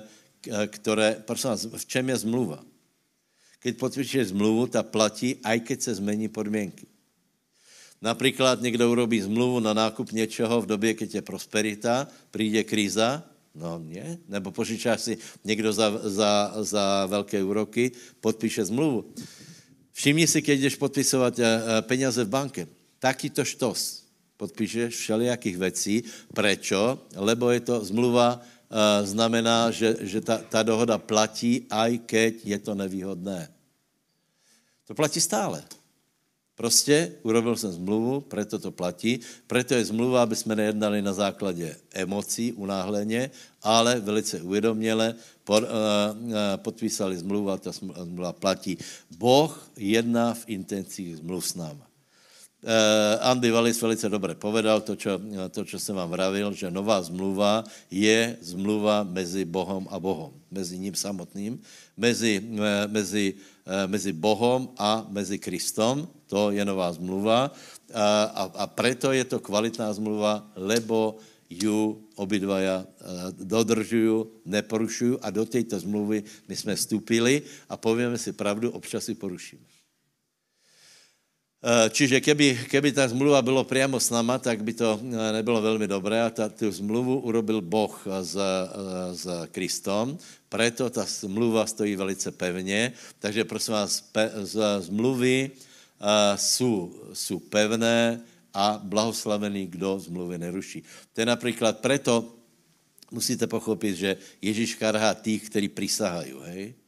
které, prosím vás, v čem je zmluva? Keď podpíšeš zmluvu, ta platí, aj keď se zmení podmínky. Například někdo urobí zmluvu na nákup něčeho v době, keď je prosperita, přijde kríza, no ne, nebo požičáš si někdo za, za, za velké úroky, podpíše zmluvu. Všimni si, keď jdeš podpisovat eh, eh, peněze v banke, taky to štos. Podpíšeš všelijakých věcí. Prečo? Lebo je to zmluva, eh, znamená, že, že ta, ta dohoda platí, aj keď je to nevýhodné. To platí stále. Prostě urobil jsem zmluvu, proto to platí, proto je zmluva, aby jsme nejednali na základě emocí unáhleně, ale velice uvědoměle pod, uh, uh, podpísali zmluvu a ta zmluva platí. Boh jedná v intencích zmluv s náma. Uh, Andy Wallis velice dobře povedal to, čo, to, čo jsem vám vravil, že nová zmluva je zmluva mezi Bohem a Bohem, mezi ním samotným, mezi, uh, mezi, mezi Bohem a mezi Kristom, to je nová zmluva a, a, a preto je to kvalitná zmluva, lebo ju obidvaja dodržují, neporušují a do této zmluvy my jsme vstupili a povíme si pravdu, občas si porušíme. Eh, čiže keby, keby ta zmluva bylo přímo s náma, tak by to eh, nebylo velmi dobré a ta, tu zmluvu urobil Boh s, eh, s Kristom, preto ta zmluva stojí velice pevně, takže prosím vás, pe, z zmluvy jsou, jsou pevné a blahoslavený, kdo zmluvy neruší. To je například preto, musíte pochopit, že Ježíš karhá těch, kteří prisahají, hej?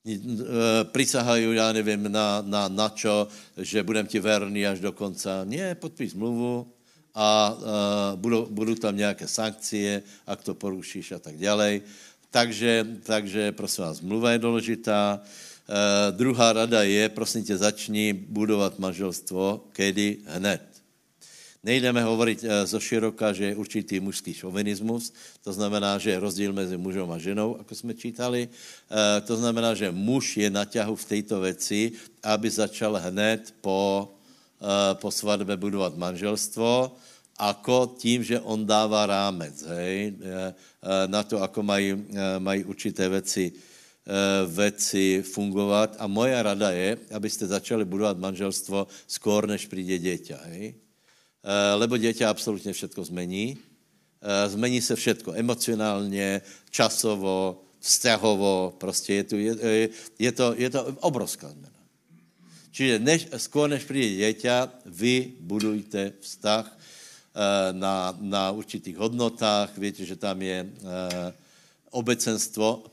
Eh, prisahají, já nevím, na, na, na čo, že budem ti verný až do konca. Ne, podpíš zmluvu a uh, budou, budou tam nějaké sankcie, ak to porušíš a tak dále. Takže, takže prosím vás, zmluva je důležitá. Uh, druhá rada je, prosím tě, začni budovat manželstvo, kedy hned. Nejdeme hovoriť eh, zo široka, že je určitý mužský šovinismus, to znamená, že je rozdíl mezi mužem a ženou, ako jsme čítali. Eh, to znamená, že muž je na ťahu v této věci, aby začal hned po, eh, po svatbe budovat manželstvo, ako tím, že on dává rámec, hej, na to, ako mají, mají určité věci, veci fungovat. A moja rada je, abyste začali budovat manželstvo skôr, než přijde dieťa. Hej? Eh, lebo dieťa absolutně všetko zmení. Eh, zmení se všetko emocionálně, časovo, vzťahovo, prostě je, tu, je, je, to, je to obrovská zmena. Čiže než, skôr než přijde dieťa, vy budujte vztah eh, na, na určitých hodnotách. Víte, že tam je obecenstvo.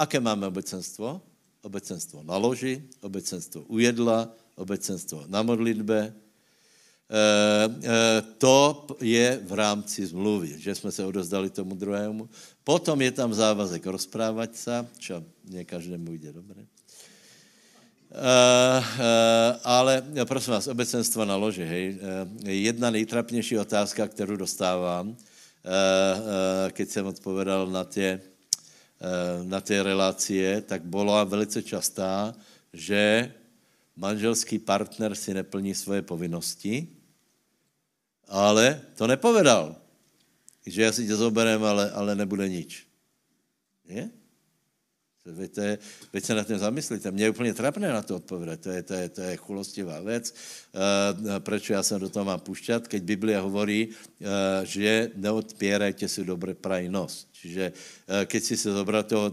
Aké máme obecenstvo? Obecenstvo na loži, obecenstvo u jedla, obecenstvo na modlitbe, to je v rámci zmluvy, že jsme se odozdali tomu druhému. Potom je tam závazek rozprávat se, čo ne každému jde dobře. Uh, uh, ale prosím vás, obecenstvo na loži, hej. Uh, jedna nejtrapnější otázka, kterou dostávám, uh, uh, keď jsem odpovedal na tě, uh, na té relácie, tak byla velice častá, že manželský partner si neplní svoje povinnosti, ale to nepovedal. Že já si tě zoberem, ale, ale nebude nič. Je? Je, veď se na tím zamyslíte. Mě je úplně trapné na to odpovědět. To je, to je, to je chulostivá věc. Uh, proč já se do toho mám pušťat, keď Biblia hovorí, uh, že neodpírajte si dobré prajnost. Čiže uh, keď si se zobral toho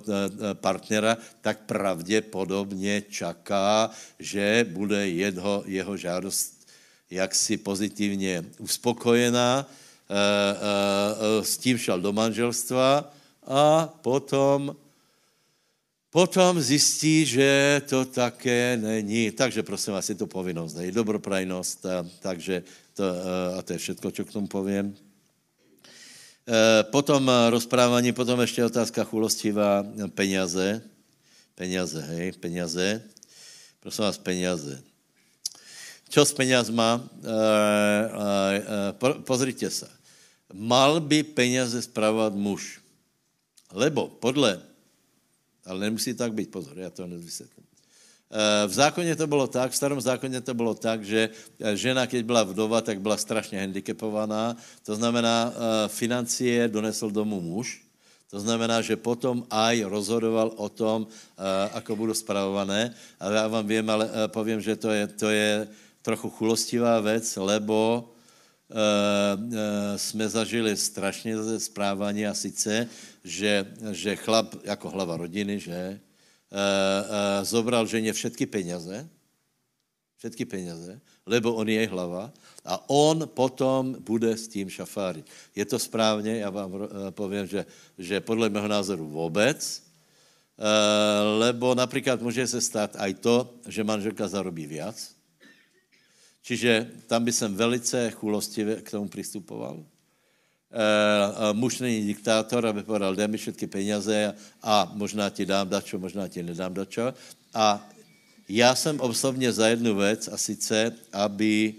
partnera, tak pravděpodobně čaká, že bude jeho, jeho žádost jaksi pozitivně uspokojená, uh, uh, s tím šel do manželstva a potom potom zjistí, že to také není. Takže prosím vás, je to povinnost, je dobroprajnost, a, takže to, a to je všechno, co k tomu povím. Potom rozprávání, potom ještě otázka chulostivá, peněze. Peněze, hej, peněze. Prosím vás, peněze. Čo s penězma? E, e, e, pozrite se. Mal by peněze spravovat muž. Lebo podle ale nemusí tak být, pozor, já to hned vysvětlím. Eh, v zákoně to bylo tak, v starom zákoně to bylo tak, že eh, žena, keď byla vdova, tak byla strašně handicapovaná. To znamená, eh, financie donesl domů muž. To znamená, že potom aj rozhodoval o tom, ako budou spravované. A já vám vím, ale povím, že to je, to je trochu chulostivá věc, lebo jsme zažili strašně správání a sice, že, že chlap jako hlava rodiny, že e, e, zobral ženě všetky peněze, všetky peněze, lebo on je hlava a on potom bude s tím šafárit. Je to správně, já vám e, povím, že, že podle mého názoru vůbec, e, lebo například může se stát aj to, že manželka zarobí viac, čiže tam by jsem velice chulostivě k tomu přistupoval. Uh, muž není diktátor, aby povedal, dej mi všetky peněze a možná ti dám dačo, možná ti nedám dačo. A já jsem osobně za jednu věc a sice, aby,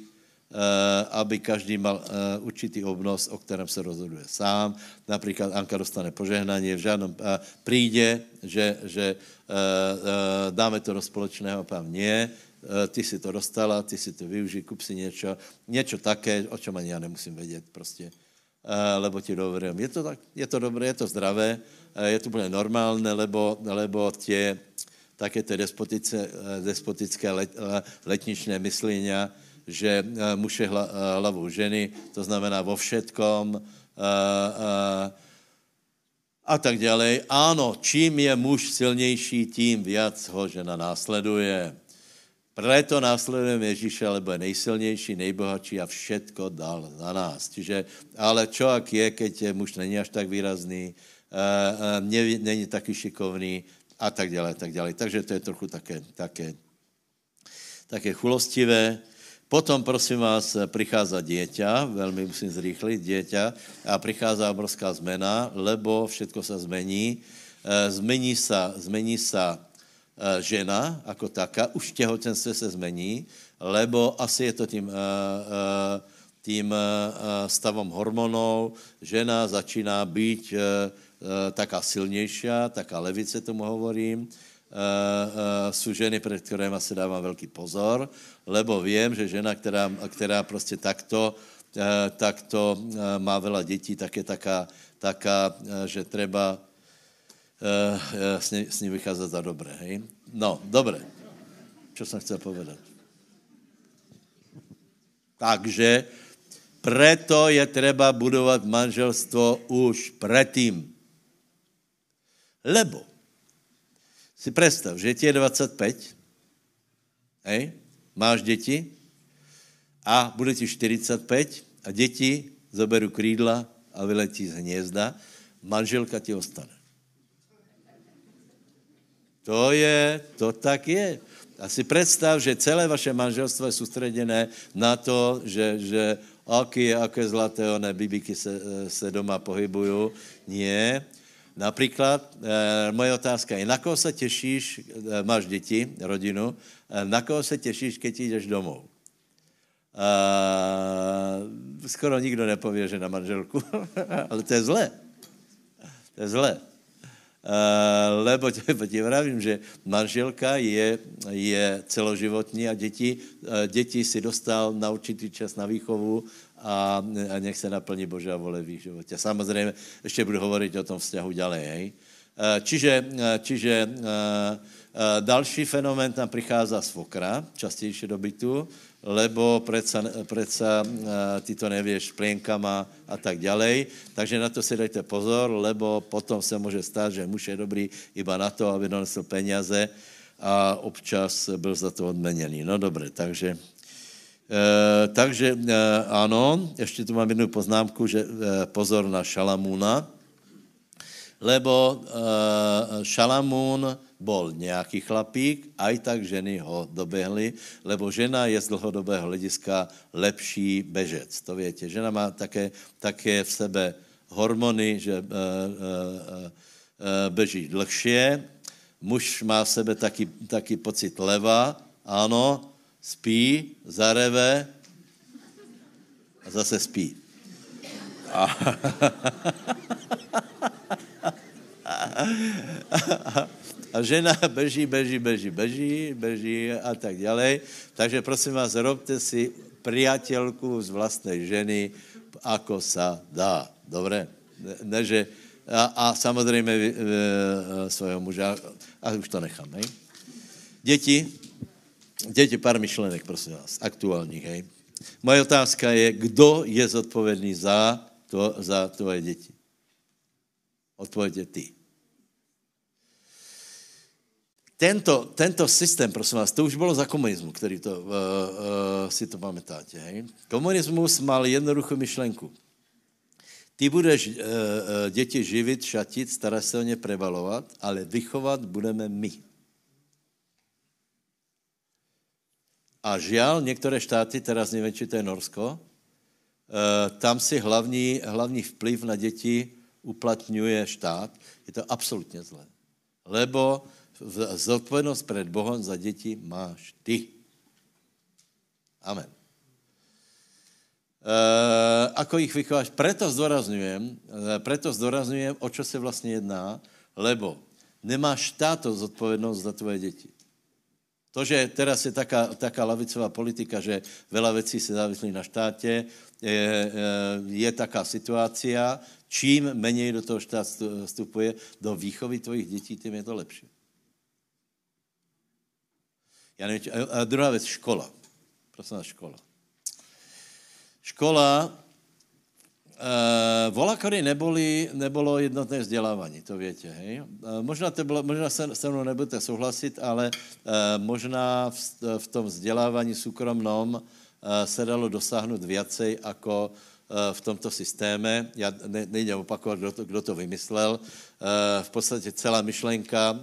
uh, aby každý mal uh, určitý obnos, o kterém se rozhoduje sám. Například Anka dostane požehnání, v žádném uh, príde, že, že uh, uh, dáme to do společného, pán nie, ty si to dostala, ty si to využij, kup si něco, něco také, o čem ani já nemusím vědět, prostě Eh, lebo ti dovolím. Je to, tak, je to dobré, je to zdravé, eh, je to úplně normálné, lebo, lebo tě, také ty despotice, eh, despotické let, letničné myslenia, že muž je hla, hlavou ženy, to znamená vo všetkom a, a, a tak dále. Ano, čím je muž silnější, tím víc ho žena následuje. Preto následujeme Ježíše, lebo je nejsilnější, nejbohatší a všetko dal za nás. Čiže, ale čo ak je, keď muž není až tak výrazný, uh, uh, není taky šikovný a tak dále, tak dále. Takže to je trochu také, také, také chulostivé. Potom, prosím vás, prichádza dieťa, velmi musím zrýchlit, dieťa, a prichádza obrovská zmena, lebo všetko sa zmení. Uh, zmení sa, zmení sa Eh, žena jako taká, už v těhotenství se zmení, lebo asi je to tím, eh, eh, tím stavom hormonů. Žena začíná být taká silnější, taká levice tomu hovorím. Jsou ženy, před kterými se dávám velký pozor, lebo vím, že žena, která, která prostě takto, takto má veľa dětí, tak je taká, taká že treba s, ní, s ní vycházet za dobré. Hej? No, dobré. Co jsem chcel povedat? Takže preto je třeba budovat manželstvo už predtým. Lebo si představ, že ti je 25, hej, máš děti a bude ti 45 a děti zoberu krídla a vyletí z hnězda, manželka ti ostane. To je, to tak je. A si představ, že celé vaše manželstvo je soustředěné na to, že, že aký, aké zlaté one bibiky se, se doma pohybují. Nie. Například, e, moje otázka je, na koho se těšíš, e, máš děti, rodinu, e, na koho se těšíš, keď jdeš domů? E, skoro nikdo nepově, že na manželku, [laughs] ale to je zlé. To je zlé. Uh, lebo [laughs] ti vravím, že manželka je, je celoživotní a děti, uh, děti si dostal na určitý čas na výchovu a, a nech se naplní Božá vole v jejich životě. Samozřejmě ještě budu hovorit o tom vzťahu dále. Hej. Uh, čiže, čiže další fenomén tam přichází z fokra, častější do bytu, lebo predsa, predsa ty to nevieš plienkama a tak ďalej. Takže na to si dajte pozor, lebo potom se může stát, že muž je dobrý iba na to, aby donesl peniaze a občas byl za to odmeněný. No dobré, takže E, takže e, ano, ještě tu mám jednu poznámku, že e, pozor na Šalamúna, lebo e, Šalamún bol nějaký chlapík, aj tak ženy ho dobehly, lebo žena je z dlhodobého hlediska lepší bežec. To větě. Žena má také, také v sebe hormony, že uh, uh, beží dlhšie. Muž má v sebe taky, taky pocit leva, ano, spí, zareve a zase spí. A [laughs] a žena beží, beží, beží, beží, beží a tak dále. Takže prosím vás, robte si priateľku z vlastnej ženy, ako sa dá. Dobre? Ne, že, a, a samozřejmě e, svého muža, a už to nechám, hej? Děti, děti, pár myšlenek, prosím vás, aktuálních, hej? Moje otázka je, kdo je zodpovědný za, to, za tvoje děti? Odpověď ty. Tento, tento systém, prosím vás, to už bylo za komunismu, který to, uh, uh, si to pamätáte. Hej? Komunismus mal jednoduchou myšlenku. Ty budeš uh, uh, děti živit, šatit, starat se o ně prevalovat, ale vychovat budeme my. A žiaľ, některé štáty, teraz či to je Norsko, tam si hlavní, hlavní vplyv na děti uplatňuje štát. Je to absolutně zlé. Lebo zodpovědnost před Bohem za děti máš ty. Amen. E, ako ich vychováš? Preto zdôrazňujem, e, preto zdôrazňujem, o čo se vlastně jedná, lebo nemáš táto zodpovědnost za tvoje děti. To, že teraz je taká, taká lavicová politika, že veľa vecí se závislí na štátě, je, je taká situácia, čím menej do toho štát vstupuje do výchovy tvojich dětí, tím je to lepší. Já nevím, a druhá věc, škola. Prosím vás, škola. Škola, uh, volakory neboli, nebolo jednotné vzdělávání, to větě, hej. Uh, možná, to bylo, možná se, se mnou nebudete souhlasit, ale uh, možná v, v tom vzdělávání soukromnom uh, se dalo dosáhnout viacej jako v tomto systéme. Já ne, nejde opakovat, kdo to, kdo to vymyslel. V podstatě celá myšlenka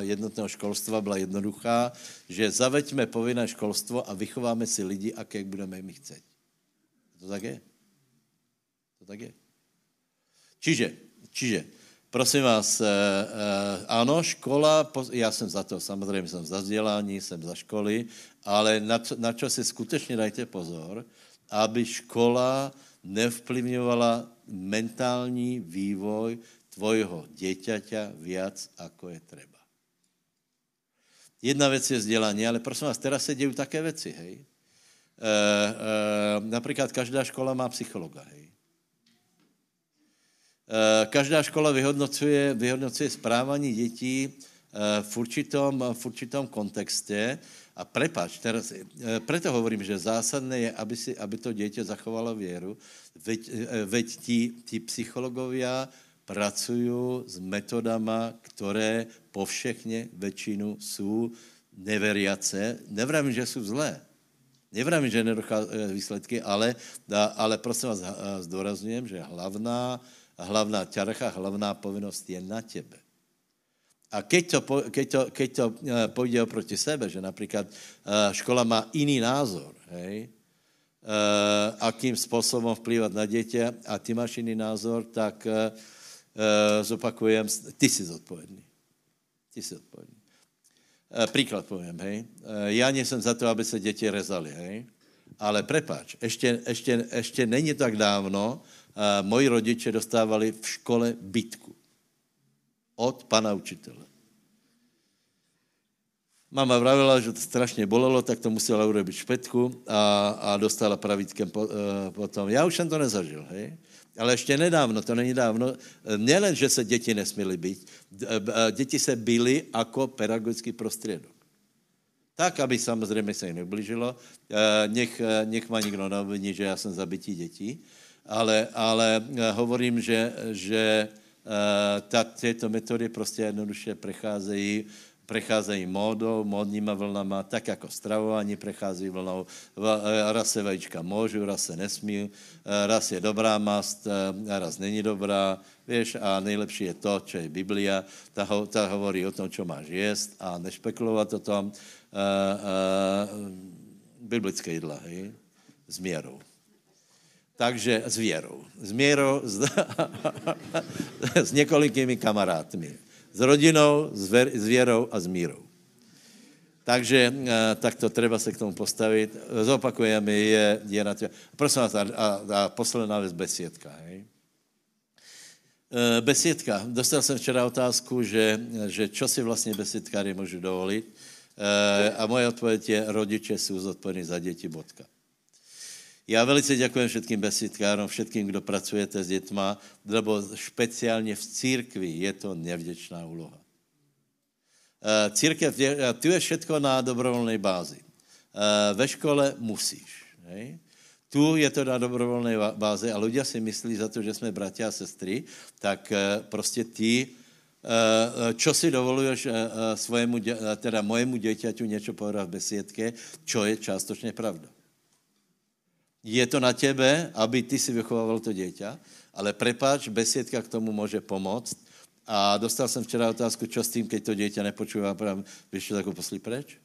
jednotného školstva byla jednoduchá, že zaveďme povinné školstvo a vychováme si lidi, a jak budeme mi chcet. To tak je. To tak je. Čiže, čiže, prosím vás, ano, škola, já jsem za to, samozřejmě jsem za vzdělání, jsem za školy, ale na, na čo si skutečně dajte pozor, aby škola nevplyvňovala mentální vývoj tvojho děťaťa viac, ako je treba. Jedna věc je vzdělání, ale prosím vás, teraz se dějí také věci, hej. E, e, například každá škola má psychologa, hej. E, každá škola vyhodnocuje, vyhodnocuje správání dětí v určitom, v určitom kontexte a prepač, teraz, e, preto hovorím, že zásadné je, aby, si, aby to dieťa zachovalo věru, veď, veď tí, tí psychologovia pracují s metodama, které po všechně většinu jsou neveriace. Nevravím, že jsou zlé. Nevravím, že nedochází výsledky, ale, ale prosím vás, zdůrazňujem, že hlavná, hlavná ťarcha, hlavná povinnost je na tebe. A keď to, keď to, keď to pôjde oproti sebe, že napríklad škola má iný názor, hej, akým spôsobom vplývať na dieťa a ty máš iný názor, tak zopakujem, ty si zodpovedný. Ty si zodpovedný. Príklad poviem, hej. Ja nie za to, aby sa deti rezali, hej. Ale prepáč, ešte, ešte, ešte není tak dávno, moji rodiče dostávali v škole bytku od pana učitele. Mama vravila, že to strašně bolelo, tak to musela urobiť špetku a, a dostala pravítkem po, e, potom. Já už jsem to nezažil, hej? Ale ještě nedávno, to není dávno, nelen, že se děti nesměly být, děti se byly jako pedagogický prostředok. Tak, aby samozřejmě se jim neblížilo. Nech, nech má někdo naobviní, že já jsem zabití dětí, ale, ale hovorím, že, že ta, tyto metody prostě jednoduše precházejí precházejí módou, módníma vlnama, tak jako stravování prechází vlnou. Raz se vajíčka můžu, raz se nesmí, raz je dobrá mast, raz není dobrá, víš, a nejlepší je to, co je Biblia, ta, ho, ta hovorí o tom, co máš jíst a nešpekulovat o tom. Uh, uh, biblické jídla, hej? S měrou. Takže s věrou. S měrou, s, [laughs] s několikými kamarátmi s rodinou, s, ver, s věrou a s mírou. Takže eh, takto treba se k tomu postavit. Zopakujeme, je, je na tě. Prosím vás, a, a, a posledná věc, besiedka. Hej? Eh, besiedka. Dostal jsem včera otázku, že, že čo si vlastně besiedkáři můžu dovolit. Eh, a moje odpověď je, rodiče jsou zodpovědní za děti, bodka. Já velice děkuji všetkým besidkárom, všetkým, kdo pracujete s dětma, lebo speciálně v církvi je to nevděčná úloha. Eh, církev, tu je všetko na dobrovolné bázi. Eh, ve škole musíš. Hej? Tu je to na dobrovolné bázi a ľudia si myslí za to, že jsme bratia a sestry, tak eh, prostě ty, čo si dovoluješ svojemu, teda mojemu dieťaťu něco povedat v besiedke, čo je částečně pravda. Je to na tebe, aby ty si vychovával to dieťa, ale prepáč, besiedka k tomu může pomoct. A dostal jsem včera otázku, čo s tím, keď to dieťa nepočúva, pravím, víš, tak ho poslí preč?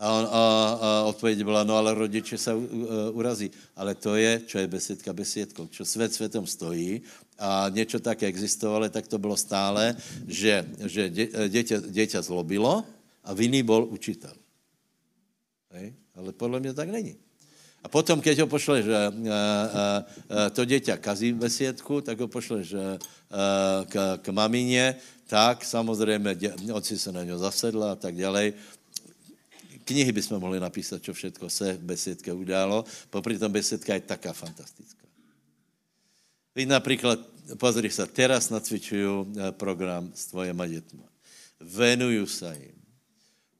A, on, a, a odpověď byla, no ale rodiče se uh, urazí. Ale to je, čo je besiedka besiedkou, čo svět světom stojí a něco tak existovalo, tak to bylo stále, že, že dě, dieťa, dieťa zlobilo a vinný bol učitel. Hej? Ale podle mě tak není. A potom, keď ho pošleš, že to dieťa kazí besiedku, tak ho pošleš k, k mamině, tak samozřejmě oci se na něho zasedla a tak ďalej. Knihy bychom mohli napísat, čo všetko se v besiedke událo. Popri tom besiedka je taká fantastická. Vy například, pozri se, teraz nacvičuju program s tvojima dětma. Venuju se jim.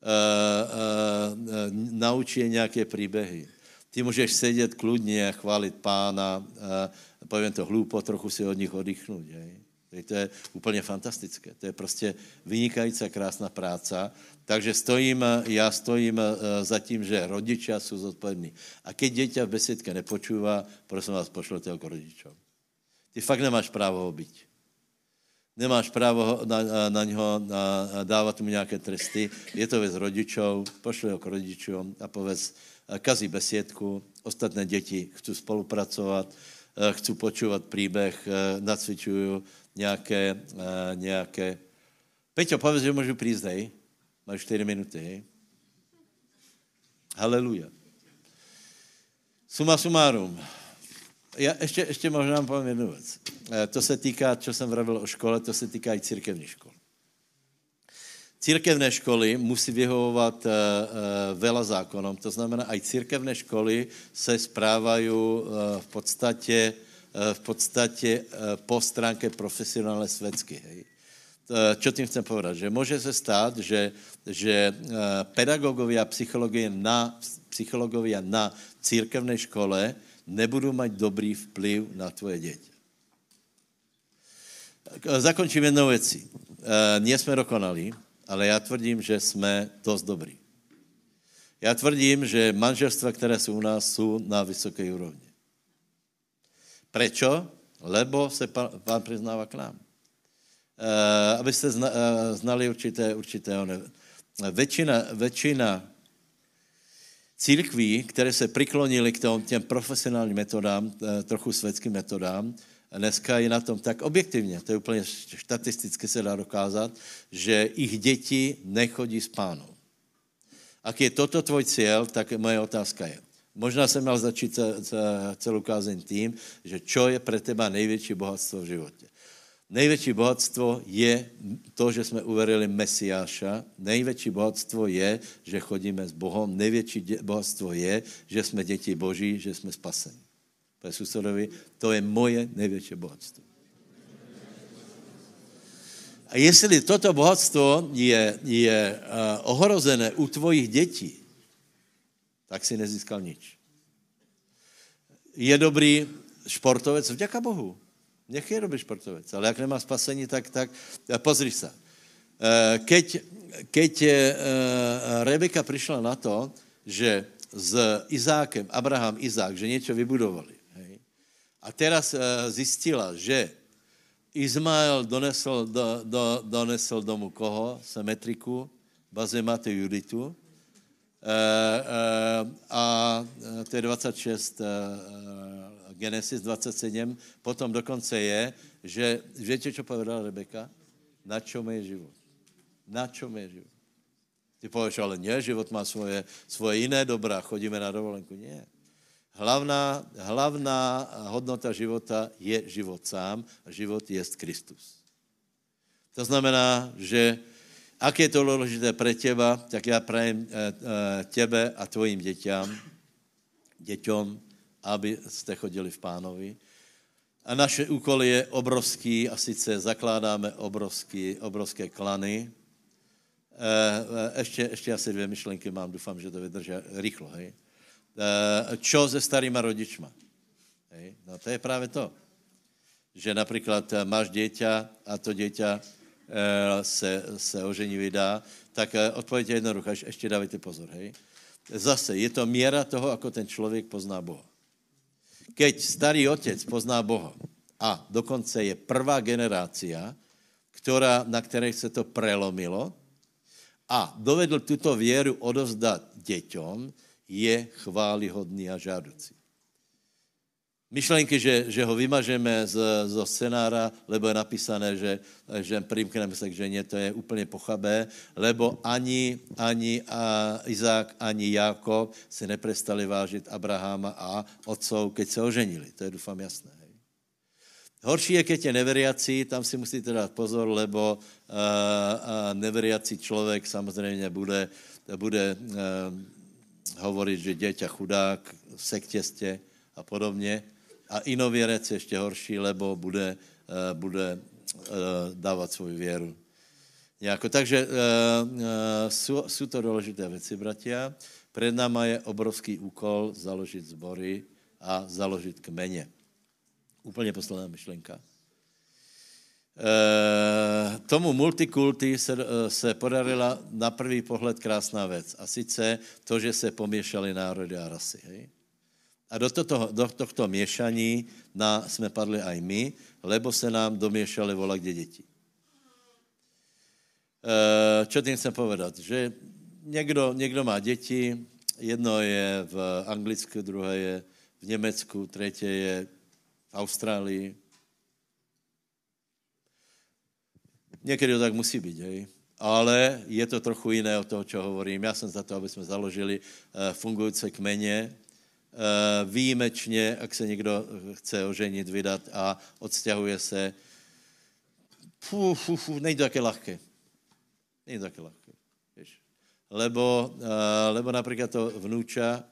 Uh, uh, uh, naučí nějaké příběhy ty můžeš sedět kludně a chválit pána, a povím to hloupo, trochu si od nich oddychnout. Je? To je úplně fantastické. To je prostě vynikající krásná práce. Takže stojím, já stojím eh, za tím, že rodiče jsou zodpovědní. A keď dieťa v besedke nepočúva, prosím vás, pošlete ho k rodičům. Ty fakt nemáš právo ho být. Nemáš právo na, na něho na, dávat mu nějaké tresty. Je to věc rodičů, pošli ho k rodičům a povedz, kazí besiedku, ostatné děti chcou spolupracovat, eh, chcou počúvat příběh, eh, nacvičuju nějaké, nějaké... Peťo, povedz, že můžu přijít, hej? Máš 4 minuty, hej? Haleluja. Suma sumárum. Já ještě, ještě možná povím jednu věc. To se týká, co jsem vravil o škole, to se týká i církevní školy. Církevné školy musí vyhovovat uh, uh, vela zákonom, to znamená, aj církevné školy se správají uh, v podstatě, v podstatě po stránke profesionálne svedsky. Hej. Čo tím chcem povedat? Že může se stát, že, že pedagogovia a psychologie na, psychologovia na církevné škole nebudou mít dobrý vplyv na tvoje děti. Zakončím jednou věcí. Nie jsme dokonalí, ale já tvrdím, že jsme dost dobrý. Já tvrdím, že manželstva, které jsou u nás, jsou na vysoké úrovni. Prečo? Lebo se pán, pán přiznává k nám. abyste znali určité, určité one. Většina, většina církví, které se přiklonily k těm profesionálním metodám, trochu světským metodám, dneska je na tom tak objektivně, to je úplně statisticky se dá dokázat, že ich děti nechodí s pánou. Ak je toto tvoj cíl, tak moje otázka je. Možná jsem měl začít celou kázeň tím, že čo je pro teba největší bohatstvo v životě. Největší bohatstvo je to, že jsme uverili Mesiáša. Největší bohatstvo je, že chodíme s Bohem. Největší bohatstvo je, že jsme děti Boží, že jsme spaseni. Pane susedovi, to je moje největší bohatstvo. A jestli toto bohatstvo je, je uh, ohrozené u tvojich dětí, tak si nezískal nič. Je dobrý športovec, vďaka Bohu. Nech je dobrý športovec, ale jak nemá spasení, tak, tak pozri se. Uh, keď, keď Rebeka přišla na to, že s Izákem, Abraham, Izák, že něco vybudovali, a teraz uh, zjistila, že Izmael donesl, do, do, donesl domu koho? Semetriku, Bazematu Juditu. Uh, uh, a to je 26, uh, Genesis 27. Potom dokonce je, že víte, co povedala Rebeka? Na čom je život? Na čom je život? Ty pověš, ale ne, život má svoje, svoje jiné dobrá, chodíme na dovolenku. Nie. Hlavná, hlavná hodnota života je život sám a život je Kristus. To znamená, že ak je to důležité pre teba, tak já prajem eh, eh, tebe a tvojim děťám, děťom, aby jste chodili v pánovi. A naše úkol je obrovský a sice zakládáme obrovský, obrovské klany. Ještě, ještě asi dvě myšlenky mám, doufám, že to vydrží rychlo. Hej? Eh, čo se starýma rodičma. Hej? No to je právě to. Že například eh, máš dieťa a to dieťa eh, se, se ožení vydá, tak odpověď je jednoduchá, ještě dávajte pozor. Hej? Zase je to míra toho, ako ten člověk pozná Boha. Keď starý otec pozná Boha a dokonce je prvá generácia, která, na které se to prelomilo a dovedl tuto věru odovzdat děťom, je chválihodný a žádoucí. Myšlenky, že, že ho vymažeme z, zo scenára, lebo je napísané, že, že primkneme se k ženě, to je úplně pochabé, lebo ani, ani a Izák, ani Jákob se neprestali vážit Abraháma a otcov, keď se oženili. To je doufám jasné. Hej. Horší je, keď je neveriací, tam si musíte dát pozor, lebo uh, uh, neveriací člověk samozřejmě bude, bude uh, hovoriť, že dieťa chudák sektěstě a podobně. A inověrec je ještě horší, lebo bude, uh, bude uh, dávat svou věru. Nějako. Takže uh, jsou, jsou to důležité věci, bratia. Před náma je obrovský úkol založit zbory a založit kmeně. Úplně posledná myšlenka. Eh, tomu multikulty se, eh, se podarila na prvý pohled krásná věc. A sice to, že se poměšali národy a rasy. Hej? A do, toto, do tohto měšaní na, jsme padli aj my, lebo se nám doměšali vola kde děti. E, čo tím chcem povedat? Že někdo, někdo má děti, jedno je v Anglicku, druhé je v Německu, třetí je v Austrálii, Někdy to tak musí být, hej. Ale je to trochu jiné od toho, čo hovorím. Já jsem za to, aby jsme založili uh, fungující kmeně, uh, výjimečně, ak se někdo chce oženit, vydat a odstěhuje se, fú, fú, fú, není to také lehké. Není to také lehké. Lebo, uh, lebo například to vnúča,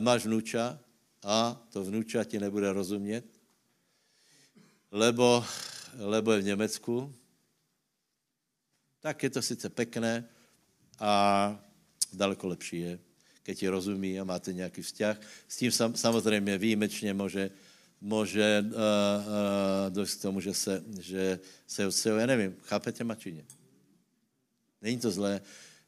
máš vnúča a to vnúča ti nebude rozumět, lebo, lebo je v Německu, tak je to sice pekné a daleko lepší je, keď ti rozumí a máte nějaký vzťah. S tím sam, samozřejmě výjimečně může, může uh, uh, dojít k tomu, že se, že se odstěhuje, já nevím, chápete ma či ne? Není to zlé.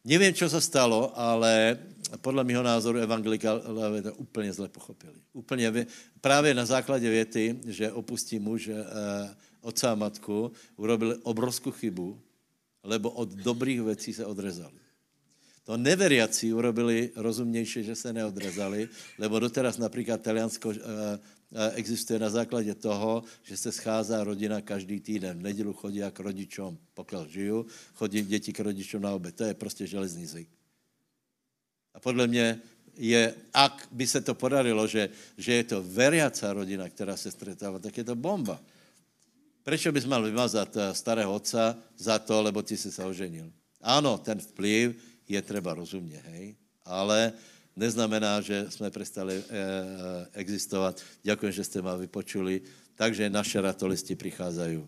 Nevím, co se stalo, ale podle mého názoru evangelikálové to úplně zle pochopili. Úplně, právě na základě věty, že opustí muž eh, otca a matku, urobili obrovskou chybu, lebo od dobrých věcí se odrezali. To neveriaci urobili rozumnější, že se neodrezali, lebo doteraz například Taliansko eh, eh, existuje na základě toho, že se scházá rodina každý týden. V nedělu chodí jak rodičům, pokud žiju, chodí děti k rodičům na oběd. To je prostě železný zvyk. A podle mě je, ak by se to podarilo, že, že je to veriaca rodina, která se stretává, tak je to bomba. Proč bys mal vymazat eh, starého otca za to, lebo ty se oženil? Ano, ten vplyv je třeba rozumně, hej, ale neznamená, že jsme přestali e, existovat. Děkuji, že jste ma vypočuli. Takže naše ratolisti přicházají.